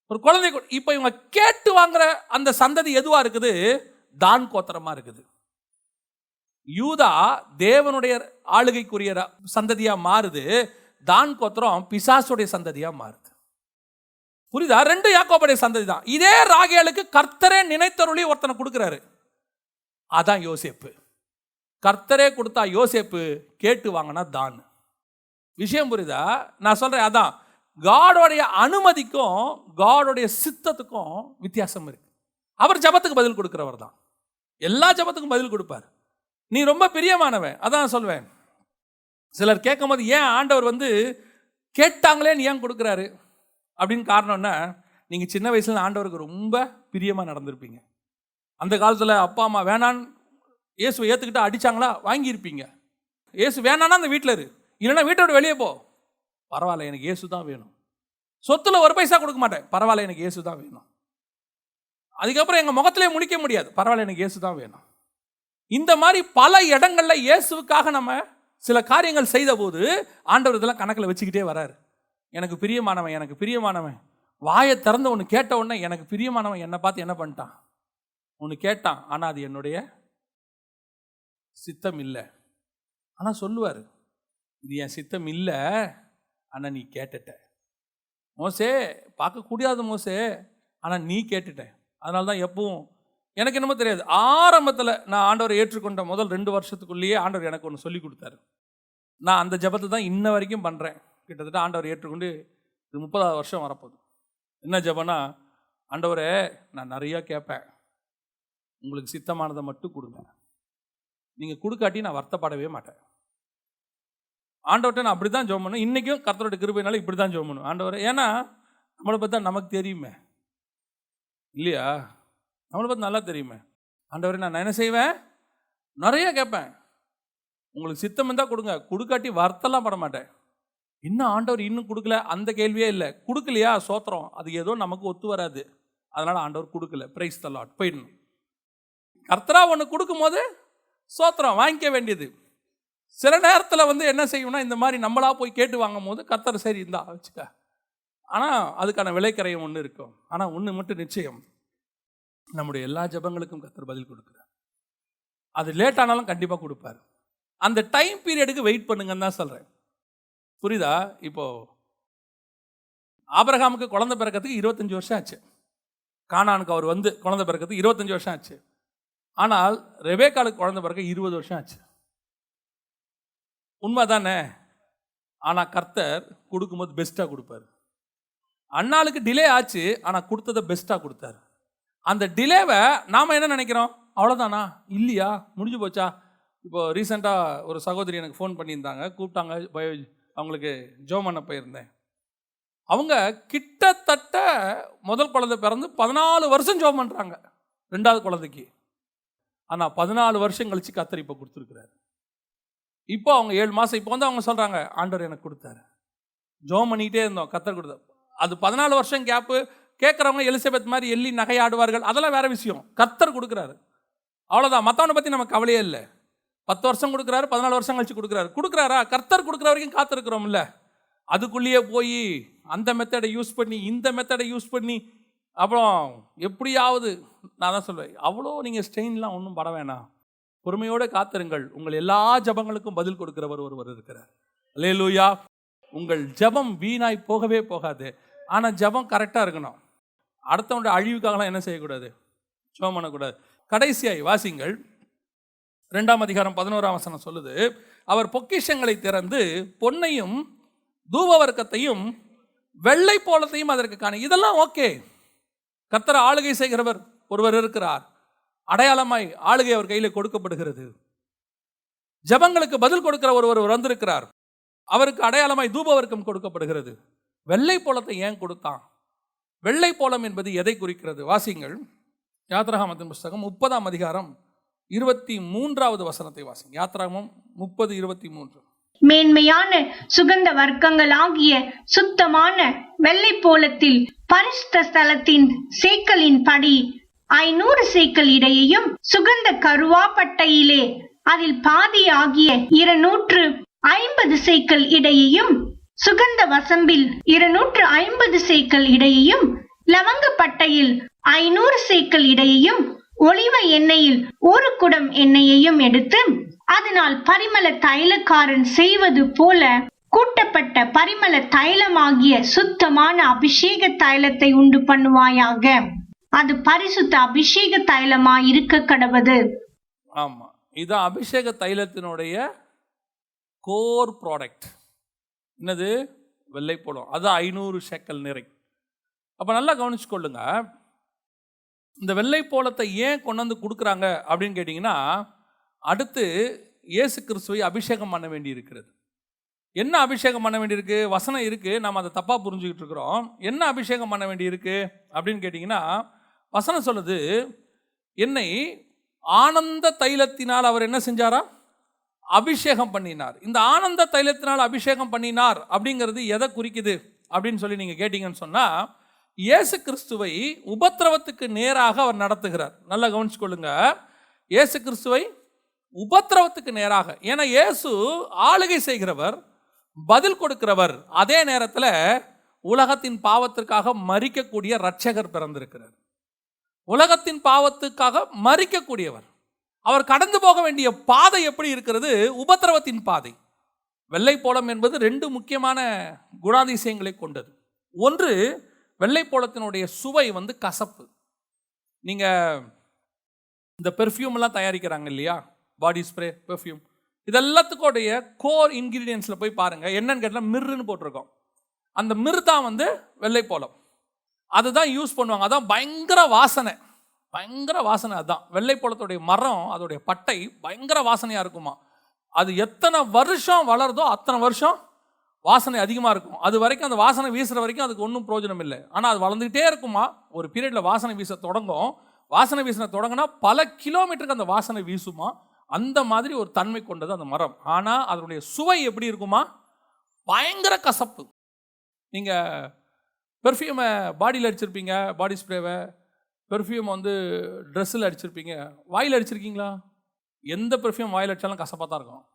ஒரு குழந்தை கொடு- இப்போ இவங்க கேட்டு வாங்குற அந்த சந்ததி எதுவாக இருக்குது? தான் கோத்திரமாக இருக்குது. யூதா தேவனுடைய ஆளுகைக்குரிய சந்ததியாக மாறுது. தான் கோத்திரம் பிசாசுடைய சந்ததியாக மாறுது. புரியுதா? ரெண்டு யாக்கோபுடைய சந்ததி தான். இதே ராகேலுக்கு கர்த்தரே நினைத்தருளி ஒருத்தனை கொடுக்குறாரு. அதான் யோசேப்பு. கர்த்தரே கொடுத்தா யோசேப்பு கேட்டு வாங்கினா தான். விஷயம் புரியுதா? நான் சொல்கிறேன் அதான். காடோடைய அனுமதிக்கும் காடோடைய சித்தத்துக்கும் வித்தியாசம் இருக்கு. அவர் ஜபத்துக்கு பதில் கொடுக்குறவர் தான். எல்லா ஜபத்துக்கும் பதில் கொடுப்பார். நீ ரொம்ப பிரியமானவன் அதான் சொல்வேன். சிலர் கேட்கும் போது ஏன் ஆண்டவர் வந்து கேட்டாங்களேன்னு ஏன் கொடுக்குறாரு? அப்படின்னு காரணம்னா நீங்கள் சின்ன வயசுல ஆண்டவருக்கு ரொம்ப பிரியமாக நடந்திருப்பீங்க. அந்த காலத்தில் அப்பா அம்மா வேணான்னு இயேசுவை ஏற்றுக்கிட்டு அடிச்சாங்களா? வாங்கியிருப்பீங்க. இயேசு வேணான்னா அந்த வீட்டில் இரு. இல்லைன்னா வீட்டோட வெளியே போ. பரவாயில்ல எனக்கு இயேசு தான் வேணும். சொத்தில் ஒரு பைசா கொடுக்க மாட்டேன். பரவாயில்ல எனக்கு இயேசு தான் வேணும். அதுக்கப்புறம் எங்கள் முகத்திலே முடிக்க முடியாது. பரவாயில்ல எனக்கு இயேசு தான் வேணும். இந்த மாதிரி பல இடங்களில் இயேசுக்காக நம்ம சில காரியங்கள் செய்த போது ஆண்டவர் இதெல்லாம் கணக்கில் வச்சுக்கிட்டே வராரு. எனக்கு பிரியமானவன் எனக்கு பிரியமானவன். வாயை திறந்த ஒன்று கேட்ட உடனே எனக்கு பிரியமானவன் என்னை பார்த்து என்ன பண்ணிட்டான்? ஒன்று கேட்டான். ஆனால் அது என்னுடைய சித்தம் இல்லை. ஆனால் சொல்லுவார் இது என் சித்தம் இல்லை ஆனால் நீ கேட்டுட்ட. மோசே பார்க்கக்கூடாது மோசே ஆனால் நீ கேட்டுட்ட. அதனால தான் எப்பவும் எனக்கு என்னமோ தெரியாது. ஆரம்பத்தில் நான் ஆண்டவரை ஏற்றுக்கொண்ட முதல் ரெண்டு வருஷத்துக்குள்ளேயே ஆண்டவர் எனக்கு ஒன்று சொல்லி கொடுத்தாரு. நான் அந்த ஜபத்தை தான் இன்ன வரைக்கும் பண்ணுறேன் கிட்டத்தட்ட ஆண்டவர் ஏற்றுக்கொண்டு இது முப்பதாவது வருஷம் வரப்போகுது. என்ன ஜெபம்னா ஆண்டவரே நான் நிறையா கேட்பேன். உங்களுக்கு சித்தமானதை மட்டும் கொடுங்க. நீங்கள் கொடுக்காட்டி நான் வருத்தப்படவே மாட்டேன். ஆண்டவர்கிட்ட நான் அப்படி தான் ஜோம் பண்ணும் இன்றைக்கும் கர்த்தரோட கிருபையினால இப்படி தான் ஜோம் பண்ணும் ஆண்டவர் ஏன்னா நம்மளை பற்றி தான் நமக்கு தெரியுமே. இல்லையா? நம்மளை பற்றி நல்லா தெரியுமே. ஆண்டவரே நான் என்ன செய்வேன்? நிறைய கேட்பேன். உங்களுக்கு சித்தம் இருந்தால் கொடுங்க. கொடுக்காட்டி வர்த்தெல்லாம் பட மாட்டேன். இன்னும் ஆண்டவர் இன்னும் கொடுக்கல? அந்த கேள்வியே இல்லை. கொடுக்கலையா? சோத்திரம். அது ஏதோ நமக்கு ஒத்து வராது. அதனால் ஆண்டவர் கொடுக்கல. பிரைஸ் தலாட் போயிடணும். கர்த்தரா ஒன்று கொடுக்கும்போது சோத்திரம். வாங்கிக்க வேண்டியது. சில நேரத்தில் வந்து என்ன செய்யணும்னா இந்த மாதிரி நம்மளா போய் கேட்டு வாங்கும் போது சரி இருந்தா வச்சுக்க. ஆனால் அதுக்கான விலைக்கரையும் ஒன்று இருக்கும். ஆனால் ஒன்று மட்டும் நிச்சயம். நம்முடைய எல்லா ஜெபங்களுக்கும் கத்தர் பதில் கொடுக்குறார். அது லேட் ஆனாலும் கண்டிப்பாக கொடுப்பார். அந்த டைம் பீரியடுக்கு வெயிட் பண்ணுங்கன்னு தான் சொல்கிறேன் புரியுதா? இப்போது ஆபரகாமுக்கு குழந்தை பிறக்கிறதுக்கு இருபத்தஞ்சி வருஷம் ஆச்சு. காணானுக்கு அவர் வந்து குழந்தை பிறக்கிறதுக்கு இருபத்தஞ்சி வருஷம் ஆச்சு. ஆனால் ரெபேக்காலுக்கு குழந்தை பிறக்க இருபது வருஷம் ஆச்சு. உண்மை தானே ஆனால் கர்த்தர் கொடுக்கும்போது பெஸ்ட்டாக கொடுப்பார். அண்ணாளுக்கு டிலே ஆச்சு ஆனால் கொடுத்ததை பெஸ்ட்டாக கொடுத்தாரு. அந்த டிலேவை நாம் என்ன நினைக்கிறோம்? அவ்வளோதானா இல்லையா? முடிஞ்சு போச்சா? இப்போ ரீசெண்டாக ஒரு சகோதரி எனக்கு ஃபோன் பண்ணியிருந்தாங்க. கூப்பிட்டாங்க பயோ அவங்களுக்கு ஜோம் பண்ண போயிருந்தேன். அவங்க கிட்டத்தட்ட முதல் குழந்தை பிறந்து பதினாலு வருஷம் ஜோம் பண்ணுறாங்க ரெண்டாவது குழந்தைக்கு. ஆனால் பதினாலு வருஷம் கழித்து கத்தரிப்பை இப்போ கொடுத்துருக்குறாரு. இப்போ அவங்க ஏழு மாதம் இப்போ வந்து அவங்க சொல்கிறாங்க ஆண்டவர் எனக்கு கொடுத்தாரு. ஜோம் பண்ணிக்கிட்டே இருந்தோம் கத்தர் கொடுத்தார் அது பதினாலு வருஷம் கேப்பு கேட்குறவங்க எலிசபெத் மாதிரி எள்ளி நகையாடுவார்கள் அதெல்லாம் வேற விஷயம். கத்தர் கொடுக்குறாரு. அவ்வளோதான் மற்றவனை பற்றி நமக்கு கவலையே இல்லை. பத்து வருஷம் கொடுக்குறாரு பதினாலு வருஷம் கழிச்சு கொடுக்குறாரு. கொடுக்குறாரா? கர்த்தர் கொடுக்குற வரைக்கும் காத்திருக்கிறோம்ல. அதுக்குள்ளேயே போய் அந்த மெத்தடை யூஸ் பண்ணி இந்த மெத்தடை யூஸ் பண்ணி அப்புறம் எப்படியாவது நான் தான் சொல்லுவேன் அவ்வளோ நீங்கள் ஸ்ட்ரெயின்லாம் ஒன்றும் பட வேணாம். பொறுமையோடு காத்திருங்கள். உங்கள் எல்லா ஜபங்களுக்கும் பதில் கொடுக்கிறவர் ஒருவர் இருக்கிறார். லேலூயா உங்கள் ஜபம் வீணாய் போகவே போகாது. ஆனால் ஜபம் கரெக்டாக இருக்கணும். அடுத்தவனுடைய அழிவுக்காகலாம் என்ன செய்யக்கூடாது? ஜபம் பண்ணக்கூடாது. கடைசியாய் வாசிங்கள். ரெண்டாம் அதிகாரம் பதினோராம் வசனம் சொல்லுது அவர் பொக்கிஷங்களை திறந்து பொன்னையும் தூபவர்க்கத்தையும் வெள்ளை போலத்தையும் அதற்கு காண. இதெல்லாம் ஓகே. கத்தர ஆளுகை செய்கிறவர் ஒருவர் இருக்கிறார். அடையாளமாய் ஆளுகை அவர் கையில் கொடுக்கப்படுகிறது. ஜபங்களுக்கு பதில் கொடுக்கிற ஒருவர் வந்திருக்கிறார் அவருக்கு அடையாளமாய் தூபவர்க்கம் கொடுக்கப்படுகிறது. வெள்ளை போலத்தை ஏன் கொடுத்தான்? வெள்ளை போலம் என்பது எதை குறிக்கிறது? வாசிங்கள் யாத்ராகமத்தின் புஸ்தகம் முப்பதாம் அதிகாரம் இருபத்தி மூன்றாவது வசனத்தை வாசிங்க. யாத்ராமம் முப்பது இருபத்தி மூன்று மேன்மையான சுகந்த வர்க்கங்களாகிய சுத்தமான வெள்ளை போலத்தில் பரிசுத்த ஸ்தலத்தின் சேக்கலின் படி ஐநூறு சேக்கல் இடையையும் சுகந்த கருவாப்பட்டையிலே அதில் பாதி ஆகிய இருநூற்று ஐம்பது சேக்கல் இடையையும் சுகந்த வசம்பில் இருநூற்று ஐம்பது சேக்கல் இடையையும் லவங்கப்பட்டையில் ஐநூறு சேக்கல் இடையையும் ஒளிவ எண்ணெயில் ஒரு குடம் எண்ணெயையும் எடுத்து அதனால் பரிமள தைலக்காரன் செய்வது போல கூட்டப்பட்ட பரிமள தைலமாகிய சுத்தமான அபிஷேக தைலத்தை உண்டு பண்ணுவாயாக. அது பரிசுத்த அபிஷேக தைலமா இருக்க கடவுது. ஆமா. இதுதான் அபிஷேக தைலத்தினுடைய கோர் ப்ராடக்ட் என்னது? வெள்ளைப்பழம் அது ஐநூறு சேக்கல் நிறை. அப்போ நல்லா கவனிச்சுக்கொள்ளுங்க. இந்த வெள்ளைப்போளத்தை ஏன் கொண்டு வந்து கொடுக்குறாங்க அப்படின்னு கேட்டிங்கன்னா அடுத்து இயேசு கிறிஸ்துவை அபிஷேகம் பண்ண வேண்டி இருக்கிறது என்ன அபிஷேகம் பண்ண வேண்டியிருக்கு? வசனம் இருக்குது நம்ம அதை தப்பாக புரிஞ்சுக்கிட்டு இருக்கிறோம். என்ன அபிஷேகம் பண்ண வேண்டி இருக்குது அப்படின்னு கேட்டிங்கன்னா வசனம் சொல்லுது என்னை ஆனந்த தைலத்தினால் அவர் என்ன செஞ்சாரா? அபிஷேகம் பண்ணினார். இந்த ஆனந்த தைலத்தினால் அபிஷேகம் பண்ணினார் அப்படிங்கிறது எதை குறிக்குது அப்படின்னு சொல்லி நீங்கள் கேட்டீங்கன்னு சொன்னால் இயேசு கிறிஸ்துவை உபத்திரவத்துக்கு நேராக அவர் நடத்துகிறார். நல்லா கவனிச்சுக்கொள்ளுங்க இயேசு கிறிஸ்துவை உபத்திரவத்துக்கு நேராக ஏன்னா இயேசு ஆளுகை செய்கிறவர் பதில் கொடுக்கிறவர். அதே நேரத்தில் உலகத்தின் பாவத்திற்காக மறிக்கக்கூடிய ரட்சகர் பிறந்திருக்கிறார். உலகத்தின் பாவத்துக்காக மறிக்கக்கூடியவர். அவர் கடந்து போக வேண்டிய பாதை எப்படி இருக்கிறது? உபத்திரவத்தின் பாதை. வெள்ளைப்போளம் என்பது ரெண்டு முக்கியமான குணாதிசயங்களை கொண்டது. ஒன்று வெள்ளைப்போளத்தினுடைய சுவை வந்து கசப்பு. நீங்கள் இந்த பெர்ஃப்யூம்லாம் தயாரிக்கிறாங்க இல்லையா? பாடி ஸ்ப்ரே பெர்ஃப்யூம் இதெல்லாத்துக்கோடைய கோர் இன்க்ரீடியன்ஸில் போய் பாருங்கள் என்னன்னு கேட்டால் மிர்ருன்னு போட்டிருக்கோம். அந்த மிர் தான் வந்து அதை அதுதான் யூஸ் பண்ணுவாங்க. அதான் பயங்கர வாசனை. பயங்கர வாசனை அதுதான் வெள்ளைப்பழத்துடைய மரம் அதோடைய பட்டை பயங்கர வாசனையாக இருக்குமா? அது எத்தனை வருஷம் வளருதோ அத்தனை வருஷம் வாசனை அதிகமாக இருக்கும். அது வரைக்கும் அந்த வாசனை வீசுகிற வரைக்கும் அதுக்கு ஒன்றும் பிரயோஜனம் இல்லை. ஆனால் அது வளர்ந்துக்கிட்டே இருக்குமா? ஒரு பீரியடில் வாசனை வீச தொடங்கும். வாசனை வீசின தொடங்கினா பல கிலோமீட்டருக்கு அந்த வாசனை வீசுமா? அந்த மாதிரி ஒரு தன்மை கொண்டது அந்த மரம். ஆனால் அதனுடைய சுவை எப்படி இருக்குமா? பயங்கர கசப்பு. நீங்கள் பெர்ஃப்யூமை பாடியில் அடிச்சிருப்பீங்க பாடி ஸ்ப்ரேவை பெர்ஃப்யூம் வந்து ட்ரெஸ்ஸில் அடிச்சிருப்பீங்க. வாயில் அடிச்சிருக்கீங்களா? எந்த பெர்ஃப்யூம் வாயில் அடித்தாலும் கசப்பாக தான் இருக்கும்.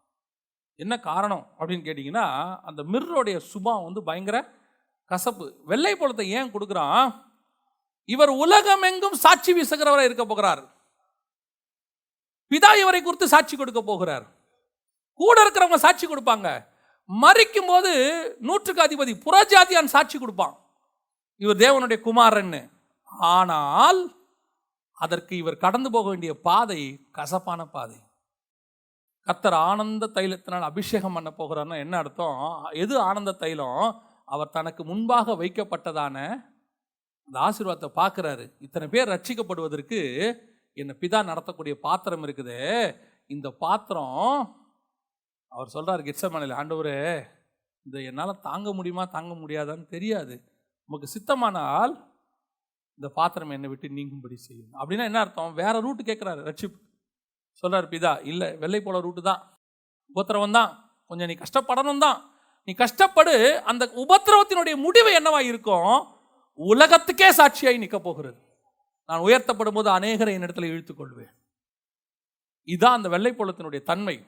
என்ன காரணம் அப்படின்னு கேட்டிங்கன்னா அந்த மிர்ரோடைய சுபம் வந்து பயங்கர கசப்பு. வெள்ளை பழத்தை ஏன் கொடுக்குறான்? இவர் உலகமெங்கும் சாட்சி வீசுகிறவராக இருக்க போகிறார். பிதா இவரை குறித்து சாட்சி கொடுக்க போகிறார். கூட இருக்கிறவங்க சாட்சி கொடுப்பாங்க. மறிக்கும் போது நூற்றுக்கு அதிபதி புறஜாதியான் சாட்சி கொடுப்பான். இவர் தேவனுடைய குமாரன்னு. ஆனால் அதற்கு இவர் கடந்து போக வேண்டிய பாதை கசப்பான பாதை. கத்தர் ஆனந்த தைலத்தினால் அபிஷேகம் பண்ண போகிறார்னா என்ன அர்த்தம்? எது ஆனந்த தைலம்? அவர் தனக்கு முன்பாக வைக்கப்பட்டதான அந்த ஆசீர்வாதத்தை பார்க்குறாரு. இத்தனை பேர் ரட்சிக்கப்படுவதற்கு என்னை பிதா நடத்தக்கூடிய பாத்திரம் இருக்குது. இந்த பாத்திரம் அவர் சொல்கிறார் கெட்சமனையில் ஆண்டவரே இந்த என்னால் தாங்க முடியுமா தாங்க முடியாதான்னு தெரியாது. உமக்கு சித்தமானால் இந்த பாத்திரம் என்னை விட்டு நீங்கும்படி செய்யும். அப்படின்னா என்ன அர்த்தம்? வேற ரூட்டு கேட்குறாரு ரட்சிப்பு. சொல்கிறார் பிதா இல்லை வெள்ளை போல ரூட்டு தான். உபத்திரவம் தான். கொஞ்சம் நீ கஷ்டப்படணும் தான். நீ கஷ்டப்படு அந்த உபத்திரவத்தினுடைய முடிவு என்னவா இருக்கும்? உலகத்துக்கே சாட்சியாய் நிற்க போகிறது. நான் உயர்த்தப்படும் போது அநேகரை என்னிடத்துல இழுத்து கொள்வேன். இதுதான் அந்த வெள்ளைப்போளத்தினுடைய தன்மை.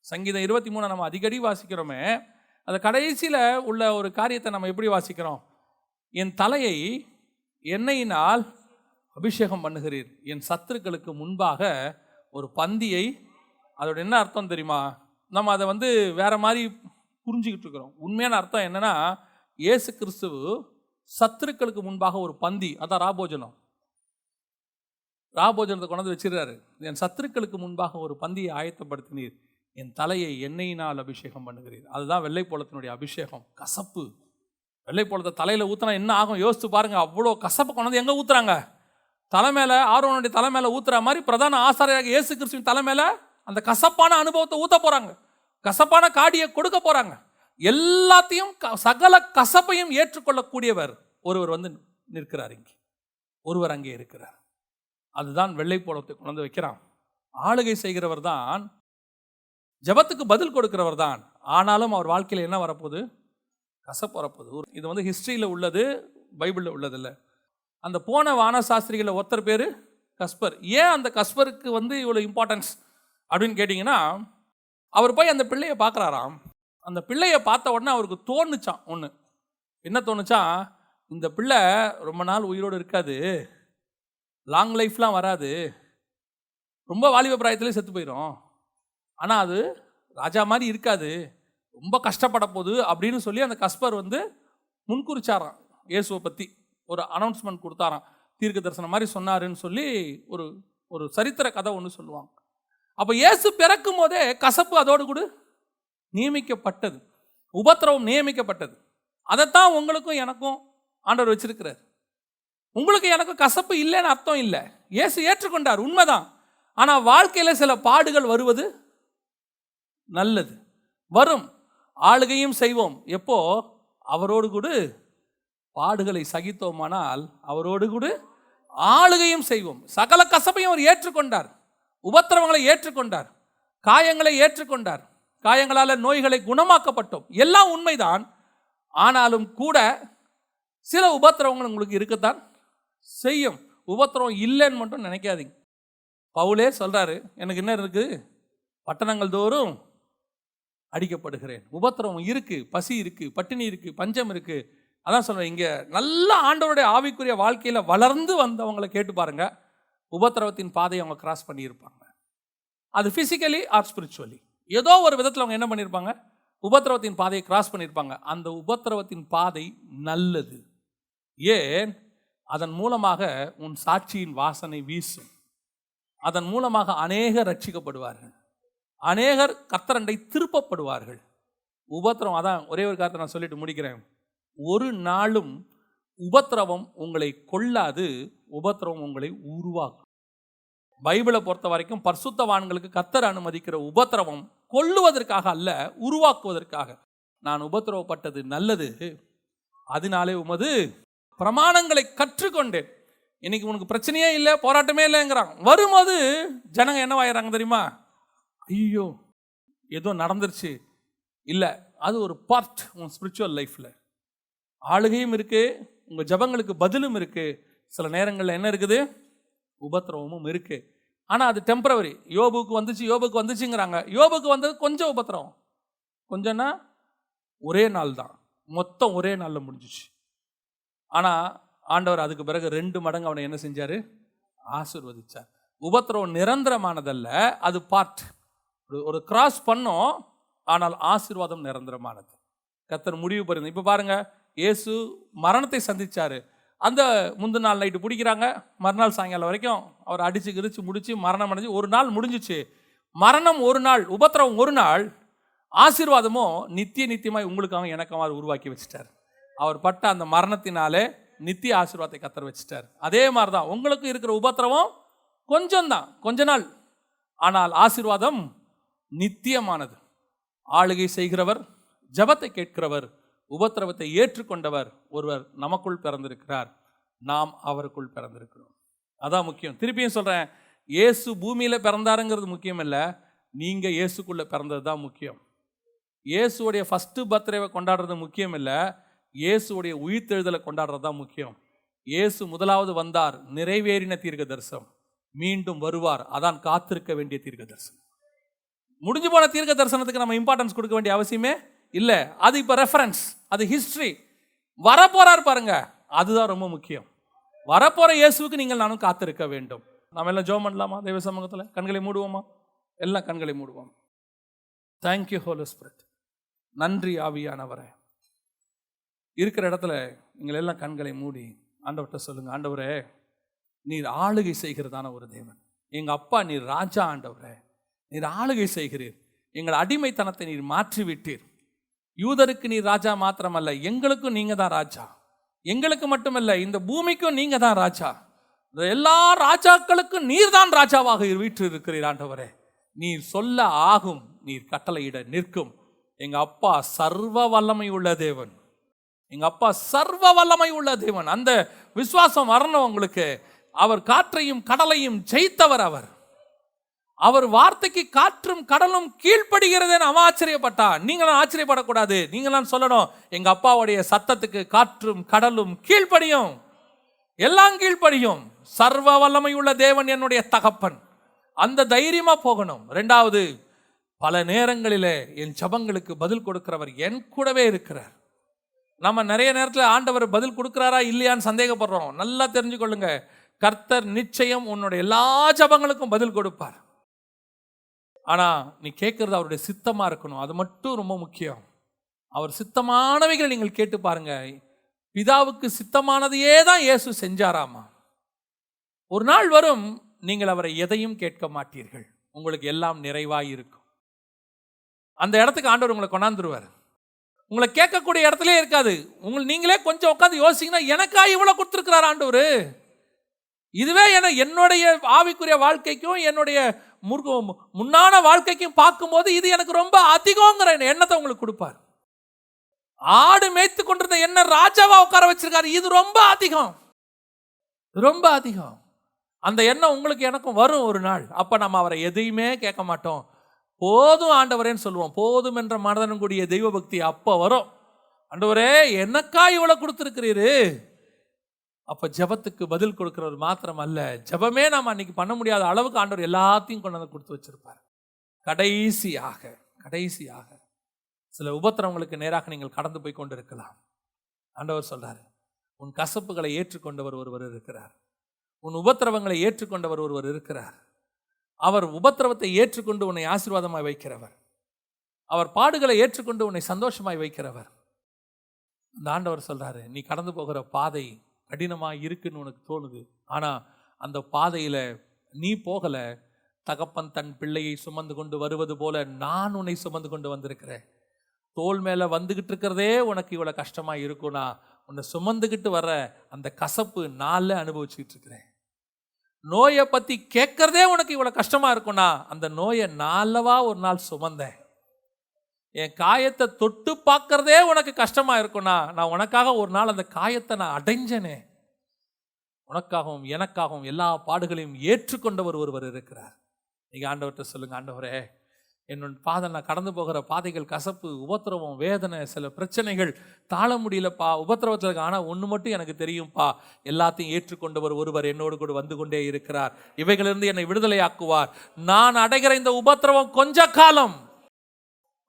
சங்கீதம் இருபத்தி மூணு நம்ம அடிக்கடி வாசிக்கிறோமே. அந்த கடைசியில் உள்ள ஒரு காரியத்தை நம்ம எப்படி வாசிக்கிறோம்? என் தலையை எண்ணெயினால் அபிஷேகம் பண்ணுகிறீர். என் சத்துருக்களுக்கு முன்பாக ஒரு பந்தியை அதோட என்ன அர்த்தம் தெரியுமா? நம்ம அதை வந்து வேற மாதிரி புரிஞ்சுக்கிட்டு இருக்கிறோம். உண்மையான அர்த்தம் என்னன்னா இயேசு கிறிஸ்துவு சத்துருக்களுக்கு முன்பாக ஒரு பந்தி அதான் ராபோஜனம். ராபோஜனத்தை கொண்டாந்து வச்சிருக்காரு. என் சத்துருக்களுக்கு முன்பாக ஒரு பந்தியை ஆயத்தப்படுத்தினீர். என் தலையை எண்ணெயினால் அபிஷேகம் பண்ணுகிறீர். அதுதான் வெள்ளைப்போளத்தினுடைய அபிஷேகம். கசப்பு. வெள்ளைப்போளத்தை தலையில் ஊற்றினா என்ன ஆகும்? யோசித்து பாருங்கள் அவ்வளோ கசப்பு கொண்டாந்து எங்கே ஊற்றுறாங்க தலை மேலே ஆரோனுடைய தலை மேலே ஊற்றுற மாதிரி பிரதான ஆசாரியாக இயேசு கிறிஸ்துவின் தலை மேலே அந்த கசப்பான அனுபவத்தை ஊற்ற போகிறாங்க கசப்பான காடியை கொடுக்க போகிறாங்க எல்லாத்தையும் க- சகல கசப்பையும் ஏற்றுக்கொள்ளக்கூடியவர் ஒருவர் வந்து நிற்கிறார் இங்கே. ஒருவர் அங்கே இருக்கிறார். அதுதான் வெள்ளைப்போளத்தை கொண்டு வைக்கிறான். ஆளுகை செய்கிறவர் தான் ஜெபத்துக்கு பதில் கொடுக்கிறவர் தான். ஆனாலும் அவர் வாழ்க்கையில் என்ன வரப்போகுது? கசப்பு வரப்போகுது இது வந்து ஹிஸ்ட்ரியில் உள்ளது பைபிளில் உள்ளதில்ல. அந்த போன வானசாஸ்திரிகளில் ஒருத்தர் பேர் கஸ்பர். ஏன் அந்த கஸ்பருக்கு வந்து இவ்வளோ இம்பார்ட்டன்ஸ் அப்படின்னு கேட்டிங்கன்னா அவர் போய் அந்த பிள்ளையை பார்க்குறாராம். அந்த பிள்ளையை பார்த்த உடனே அவருக்கு தோணுச்சான் ஒன்று என்ன தோணுச்சா? இந்த பிள்ளை ரொம்ப நாள் உயிரோடு இருக்காது. லாங் லைஃப்லாம் வராது. ரொம்ப வாலிப பிராயத்துலேயே செத்து போயிடும் ஆனால் அது ராஜா மாதிரி இருக்காது. ரொம்ப கஷ்டப்பட போகுது அப்படின்னு சொல்லி அந்த கஸ்பர் வந்து முன்குறிச்சாராம். இயேசுவை பற்றி ஒரு அனௌன்ஸ்மெண்ட் கொடுத்தாராம். தீர்க்க தரிசனம் மாதிரி சொன்னாருன்னு சொல்லி ஒரு ஒரு சரித்திர கதை ஒன்று சொல்லுவாங்க. அப்போ இயேசு பிறக்கும் போதே கசப்பு அதோடு கூட நியமிக்கப்பட்டது. உபத்திரவம் நியமிக்கப்பட்டது. அதைத்தான் உங்களுக்கும் எனக்கும் ஆண்டவர் வச்சிருக்கிறார். உங்களுக்கு எனக்கும் கசப்பு இல்லைன்னு அர்த்தம் இல்லை. இயேசு ஏற்றுக்கொண்டார் உண்மைதான். ஆனால் வாழ்க்கையில் சில பாடுகள் வருவது நல்லது. வரும். ஆளுகையும் செய்வோம். எப்போ? அவரோடு கூட பாடுகளை சகித்தோமானால் அவரோடு கூட ஆளுகையும் செய்வோம். சகல கசப்பையும் அவர் ஏற்றுக்கொண்டார். உபத்திரவங்களை ஏற்றுக்கொண்டார். காயங்களை ஏற்றுக்கொண்டார். காயங்களால் நோய்களை குணமாக்கப்பட்டோம். எல்லாம் உண்மைதான். ஆனாலும் கூட சில உபத்திரவங்கள் உங்களுக்கு இருக்கத்தான் செய்யும். உபத்திரவம் இல்லைன்னு மட்டும் நினைக்காதீங்க. பவுலே சொல்கிறாரு எனக்கு என்ன இருக்குது பட்டணங்கள் தோறும் அடிக்கப்படுகிறேன். உபத்திரவம் இருக்குது பசி இருக்குது பட்டினி இருக்குது பஞ்சம் இருக்குது அதான் சொல்கிறேன் இங்கே நல்ல ஆண்டவருடைய ஆவிக்குரிய வாழ்க்கையில் வளர்ந்து வந்தவங்களை கேட்டு பாருங்க. உபத்திரவத்தின் பாதையை அவங்க கிராஸ் பண்ணியிருப்பாங்க. அது ஃபிசிக்கலி ஆர் ஸ்பிரிச்சுவலி ஏதோ ஒரு விதத்தில் அவங்க என்ன பண்ணியிருப்பாங்க? உபத்திரவத்தின் பாதையை கிராஸ் பண்ணியிருப்பாங்க. அந்த உபத்திரவத்தின் பாதை நல்லது. ஏன்? அதன் மூலமாக உன் சாட்சியின் வாசனை வீசும். அதன் மூலமாக அநேக ரட்சிக்கப்படுவார்கள். அநேகர் கத்தரண்டை திருப்பப்படுவார்கள். உபத்திரம் அதான் ஒரே ஒரு காரத்தை நான் சொல்லிட்டு முடிக்கிறேன். ஒரு நாளும் உபத்திரவம் உங்களை கொல்லாது உபத்திரவம் உங்களை உருவாக்கும். பைபிளை பொறுத்த வரைக்கும் பர்சுத்தவான்களுக்கு கத்தர் அனுமதிக்கிற உபத்திரவம் கொல்லுவதற்காக அல்ல உருவாக்குவதற்காக. நான் உபத்திரவப்பட்டது நல்லது அதனாலே உமது பிரமாணங்களை கற்றுக்கொண்டேன். இன்னைக்கு உனக்கு பிரச்சனையே இல்லை போராட்டமே இல்லைங்கிறான். வரும்போது ஜனங்க என்னவாயிறாங்க தெரியுமா? ஐயோ ஏதோ நடந்துருச்சு. இல்லை அது ஒரு பார்ட் உன் ஸ்பிரிச்சுவல் லைஃப்பில் ஆளுகையும் இருக்குது உங்கள் ஜபங்களுக்கு பதிலும் இருக்குது சில நேரங்களில் என்ன இருக்குது? உபத்திரவமும் இருக்குது ஆனால் அது டெம்பரவரி யோபுக்கு வந்துச்சு யோபுக்கு வந்துச்சுங்கிறாங்க. யோபுக்கு வந்தது கொஞ்சம் உபத்திரவம். கொஞ்சம்னா ஒரே நாள் தான். மொத்தம் ஒரே நாளில் முடிஞ்சிச்சு. ஆனால் ஆண்டவர் அதுக்கு பிறகு ரெண்டு மடங்கு அவனை என்ன செஞ்சார்? ஆசிர்வதிச்சார். உபத்திரவம் நிரந்தரமானதல்ல அது பார்ட் ஒரு கிராஸ் பண்ணோம் ஆனால் ஆசீர்வாதம் நிரந்தரமானது. கத்தர் முடிவு பண்ணுது இப்போ பாருங்க இயேசு மரணத்தை சந்திச்சாரு. அந்த முந்தின நாள் நைட்டு பிடிக்கிறாங்க. மறுநாள் சாயங்காலம் வரைக்கும் அவர் அடித்து கிரிச்சு முடித்து மரணம் அடைஞ்சு ஒரு நாள் முடிஞ்சிச்சு. மரணம் ஒரு நாள் உபத்திரவம் ஒரு நாள் ஆசீர்வாதமும் நித்திய நித்தியமாய் உங்களுக்காக எனக்கமாக உருவாக்கி வச்சிட்டார். அவர் பட்ட அந்த மரணத்தினாலே நித்திய ஆசீர்வாதத்தை கத்தர் வச்சுட்டார். அதே மாதிரி தான் உங்களுக்கு இருக்கிற உபத்திரவம் கொஞ்சம் தான் கொஞ்ச நாள். ஆனால் ஆசீர்வாதம் நித்தியமானது. ஆளுகை செய்கிறவர் ஜபத்தை கேட்கிறவர் உபத்திரவத்தை ஏற்றுக்கொண்டவர் ஒருவர் நமக்குள் பிறந்திருக்கிறார். நாம் அவருக்குள் பிறந்திருக்கிறோம். அதான் முக்கியம். திருப்பியும் சொல்கிறேன் இயேசு பூமியில் பிறந்தாருங்கிறது முக்கியம் இல்லை நீங்கள் இயேசுக்குள்ளே பிறந்தது தான் முக்கியம். இயேசுடைய ஃபஸ்ட்டு பர்த்டேவை கொண்டாடுறது முக்கியம் இல்லை இயேசுடைய உயிர்த்தெழுதலை கொண்டாடுறது தான் முக்கியம். இயேசு முதலாவது வந்தார் நிறைவேறின தீர்க்க தரிசனம் மீண்டும் வருவார் அதான் காத்திருக்க வேண்டிய தீர்க்க தரிசனம் முடிஞ்சு போன தீர்க்க தரிசனத்துக்கு நம்ம இம்பார்ட்டன்ஸ் கொடுக்க வேண்டிய அவசியமே இல்லை. அது இப்போ ரெஃபரன்ஸ் அது ஹிஸ்ட்ரி வரப்போறார் பாருங்க. அதுதான் ரொம்ப முக்கியம். வரப்போற இயேசுவுக்கு நீங்கள் நானும் காத்திருக்க வேண்டும். நம்ம எல்லாம் ஜோம் பண்ணலாமா? தெய்வ சமூகத்தில்? கண்களை மூடுவோமா? எல்லாம் கண்களை மூடுவோம். தேங்க்யூ ஹோலோ ஸ்பிரிட் நன்றி ஆவியானவரே. இருக்கிற இடத்துல நீங்கள் எல்லாம் கண்களை மூடி ஆண்டவர்கிட்ட சொல்லுங்க. ஆண்டவரே நீர் ஆளுகை செய்கிறதான ஒரு தேவன். எங்கள் அப்பா நீர் ராஜா ஆண்டவரே. நீர் ஆளுகை செய்கிறீர். எங்கள் அடிமைத்தனத்தை நீர் மாற்றிவிட்டீர். யூதருக்கு நீர் ராஜா மாத்திரமல்ல எங்களுக்கும் நீங்க தான் ராஜா. எங்களுக்கு மட்டுமல்ல இந்த பூமிக்கும் நீங்க தான் ராஜா. இந்த எல்லா ராஜாக்களுக்கும் நீர் தான் ராஜாவாக வீற்று இருக்கிறீர் ஆண்டவரே. நீர் சொல்ல ஆகும் நீர் கட்டளையிட நிற்கும். எங்க அப்பா சர்வ வல்லமை உள்ள தேவன். எங்க அப்பா சர்வ வல்லமை உள்ள தேவன். அந்த விசுவாசம் வரணும் உங்களுக்கு. அவர் காற்றையும் கடலையும் ஜெயித்தவர் அவர். அவர் வார்த்தைக்கு காற்றும் கடலும் கீழ்ப்படுகிறதேன்னு அவன் ஆச்சரியப்பட்டான். நீங்களாம் ஆச்சரியப்படக்கூடாது. நீங்களாம் சொல்லணும் எங்க அப்பாவுடைய சத்தத்துக்கு காற்றும் கடலும் கீழ்ப்படியும். எல்லாம் கீழ்ப்படியும். சர்வ வல்லமையுள்ள தேவன் என்னுடைய தகப்பன். அந்த தைரியமா போகணும். ரெண்டாவது பல நேரங்களிலே என் ஜபங்களுக்கு பதில் கொடுக்கிறவர் என் கூடவே இருக்கிறார். நம்ம நிறைய நேரத்தில் ஆண்டவர் பதில் கொடுக்குறாரா இல்லையான்னு சந்தேகப்படுறோம். நல்லா தெரிஞ்சுக்கொள்ளுங்க. கர்த்தர் நிச்சயம் உன்னுடைய எல்லா ஜபங்களுக்கும் பதில் கொடுப்பார். ஆனால் நீ கேட்குறது அவருடைய சித்தமாக இருக்கணும். அது மட்டும் ரொம்ப முக்கியம். அவர் சித்தமானவைகளை நீங்கள் கேட்டு பாருங்க. பிதாவுக்கு சித்தமானதையே தான் இயேசு செஞ்சாராமா? ஒரு நாள் வரும் நீங்கள் அவரை எதையும் கேட்க மாட்டீர்கள். உங்களுக்கு எல்லாம் நிறைவாக இருக்கும். அந்த இடத்துக்கு ஆண்டவர் உங்களை கொண்டாந்துருவார். உங்களை கேட்கக்கூடிய இடத்துல இருக்காது. உங்களை நீங்களே கொஞ்சம் உட்காந்து யோசிங்கன்னா எனக்கா இவ்வளோ கொடுத்துருக்கிறார் ஆண்டவர்? இதுவே என என்னுடைய ஆவிக்குரிய வாழ்க்கைக்கும் என்னுடைய முருகம் முன்னான வாழ்க்கைக்கும் பார்க்கும்போது இது எனக்கு ரொம்ப அதிகங்கிற எண்ணத்தை உங்களுக்கு கொடுப்பார்? ஆடு மேய்த்து கொண்டிருந்த என்ன ராஜாவா உட்கார வச்சிருக்காரு இது ரொம்ப அதிகம். ரொம்ப அதிகம். அந்த எண்ணம் உங்களுக்கு எனக்கும் வரும் ஒரு நாள். அப்ப நம்ம அவரை எதையுமே கேட்க மாட்டோம். போதும் ஆண்டவரேன்னு சொல்லுவோம். போதும் என்ற மனதனும் கூடிய தெய்வ பக்தி அப்ப வரும். ஆண்டவரே எனக்கா இவ்வளவு கொடுத்துருக்கிறீரு? அப்போ ஜெபத்துக்கு பதில் கொடுக்குறவர் மாத்திரம் அல்ல ஜெபமே நாம் அன்னைக்கு பண்ண முடியாத அளவுக்கு ஆண்டவர் எல்லாத்தையும் கொண்டு வந்து கொடுத்து வச்சிருப்பார். கடைசியாக கடைசியாக சில உபத்திரவங்களுக்கு நேராக நீங்கள் கடந்து போய் கொண்டு இருக்கலாம் ஆண்டவர் சொல்றாரு உன் கசப்புகளை ஏற்றுக்கொண்டவர் ஒருவர் இருக்கிறார். உன் உபத்திரவங்களை ஏற்றுக்கொண்டவர் ஒருவர் இருக்கிறார். அவர் உபத்திரவத்தை ஏற்றுக்கொண்டு உன்னை ஆசீர்வாதமாய் வைக்கிறவர். அவர் பாடுகளை ஏற்றுக்கொண்டு உன்னை சந்தோஷமாய் வைக்கிறவர். அந்த ஆண்டவர் சொல்றாரு நீ கடந்து போகிற பாதை கடினமாக இருக்குன்னு உனக்கு தோணுது. ஆனால் அந்த பாதையில் நீ போகல. தகப்பன் தன் பிள்ளையை சுமந்து கொண்டு வருவது போல நான் உன்னை சுமந்து கொண்டு வந்திருக்கிறேன். தோல் மேலே வந்துக்கிட்டு இருக்கிறதே உனக்கு இவ்வளோ கஷ்டமாக இருக்கும்னா உன்னை சுமந்துக்கிட்டு வர்ற அந்த கசப்பு நாளில் அனுபவிச்சுக்கிட்டு இருக்கிறேன். நோயை பற்றி கேட்கறதே உனக்கு இவ்வளோ கஷ்டமாக இருக்கும்னா அந்த நோயை நாளவா ஒரு நாள் சுமந்தேன். என் காயத்தை தொட்டு பார்க்கறதே உனக்கு கஷ்டமா இருக்கும்னா நான் உனக்காக ஒரு நாள் அந்த காயத்தை நான் அடைஞ்சனே. உனக்காகவும் எனக்காகவும் எல்லா பாடுகளையும் ஏற்றுக்கொண்டவர் ஒருவர் இருக்கிறார். நீங்க ஆண்டவர்கிட்ட சொல்லுங்க ஆண்டவரே என்னோட பாதை நான் கடந்து போகிற பாதைகள் கசப்பு உபத்திரவம் வேதனை சில பிரச்சனைகள் தாழ முடியலப்பா உபத்திரவத்தில் ஆனால் ஒன்று மட்டும் எனக்கு தெரியும்ப்பா எல்லாத்தையும் ஏற்றுக்கொண்டவர் ஒருவர் என்னோடு கூட வந்து கொண்டே இருக்கிறார். இவைகளிலிருந்து என்னை விடுதலையாக்குவார். நான் அடைகிற இந்த உபத்திரவம் கொஞ்ச காலம்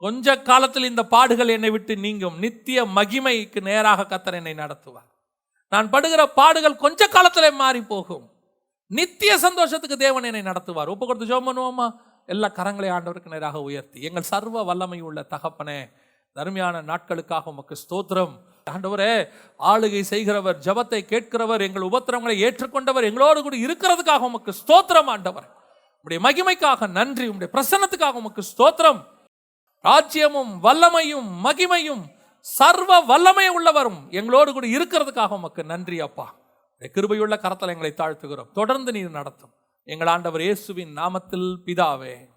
கொஞ்ச காலத்தில் இந்த பாடுகள் என்னை விட்டு நீங்கும். நித்திய மகிமைக்கு நேராக கத்தர் என்னை நடத்துவார். நான் படுகிற பாடுகள் கொஞ்ச காலத்தில் மாறி போகும். நித்திய சந்தோஷத்துக்கு தேவன் என்னை நடத்துவார். ஒப்பு கொடுத்து ஜோம் பண்ணுவோமா? எல்லா கரங்களை ஆண்டவருக்கு நேராக உயர்த்தி. எங்கள் சர்வ வல்லமை உள்ள தகப்பனே தருமையான நாட்களுக்காக உமக்கு ஸ்தோத்திரம். ஆண்டவரே ஆளுகை செய்கிறவர் ஜபத்தை கேட்கிறவர் எங்கள் உபத்திரங்களை ஏற்றுக்கொண்டவர் எங்களோடு கூட இருக்கிறதுக்காக உமக்கு ஸ்தோத்திரம் ஆண்டவர். உடைய மகிமைக்காக நன்றி உடைய பிரசன்னத்துக்காக உமக்கு ஸ்தோத்திரம். ராஜ்யமும் வல்லமையும் மகிமையும் சர்வ வல்லமை உள்ளவரும் எங்களோடு கூட இருக்கிறதுக்காக உமக்கு நன்றி அப்பா. கிருபையுள்ள கரத்தில் எங்களை தாழ்த்துகிறோம். தொடர்ந்து நீர் நடத்தும். எங்கள் ஆண்டவர் இயேசுவின் நாமத்தில் பிதாவே.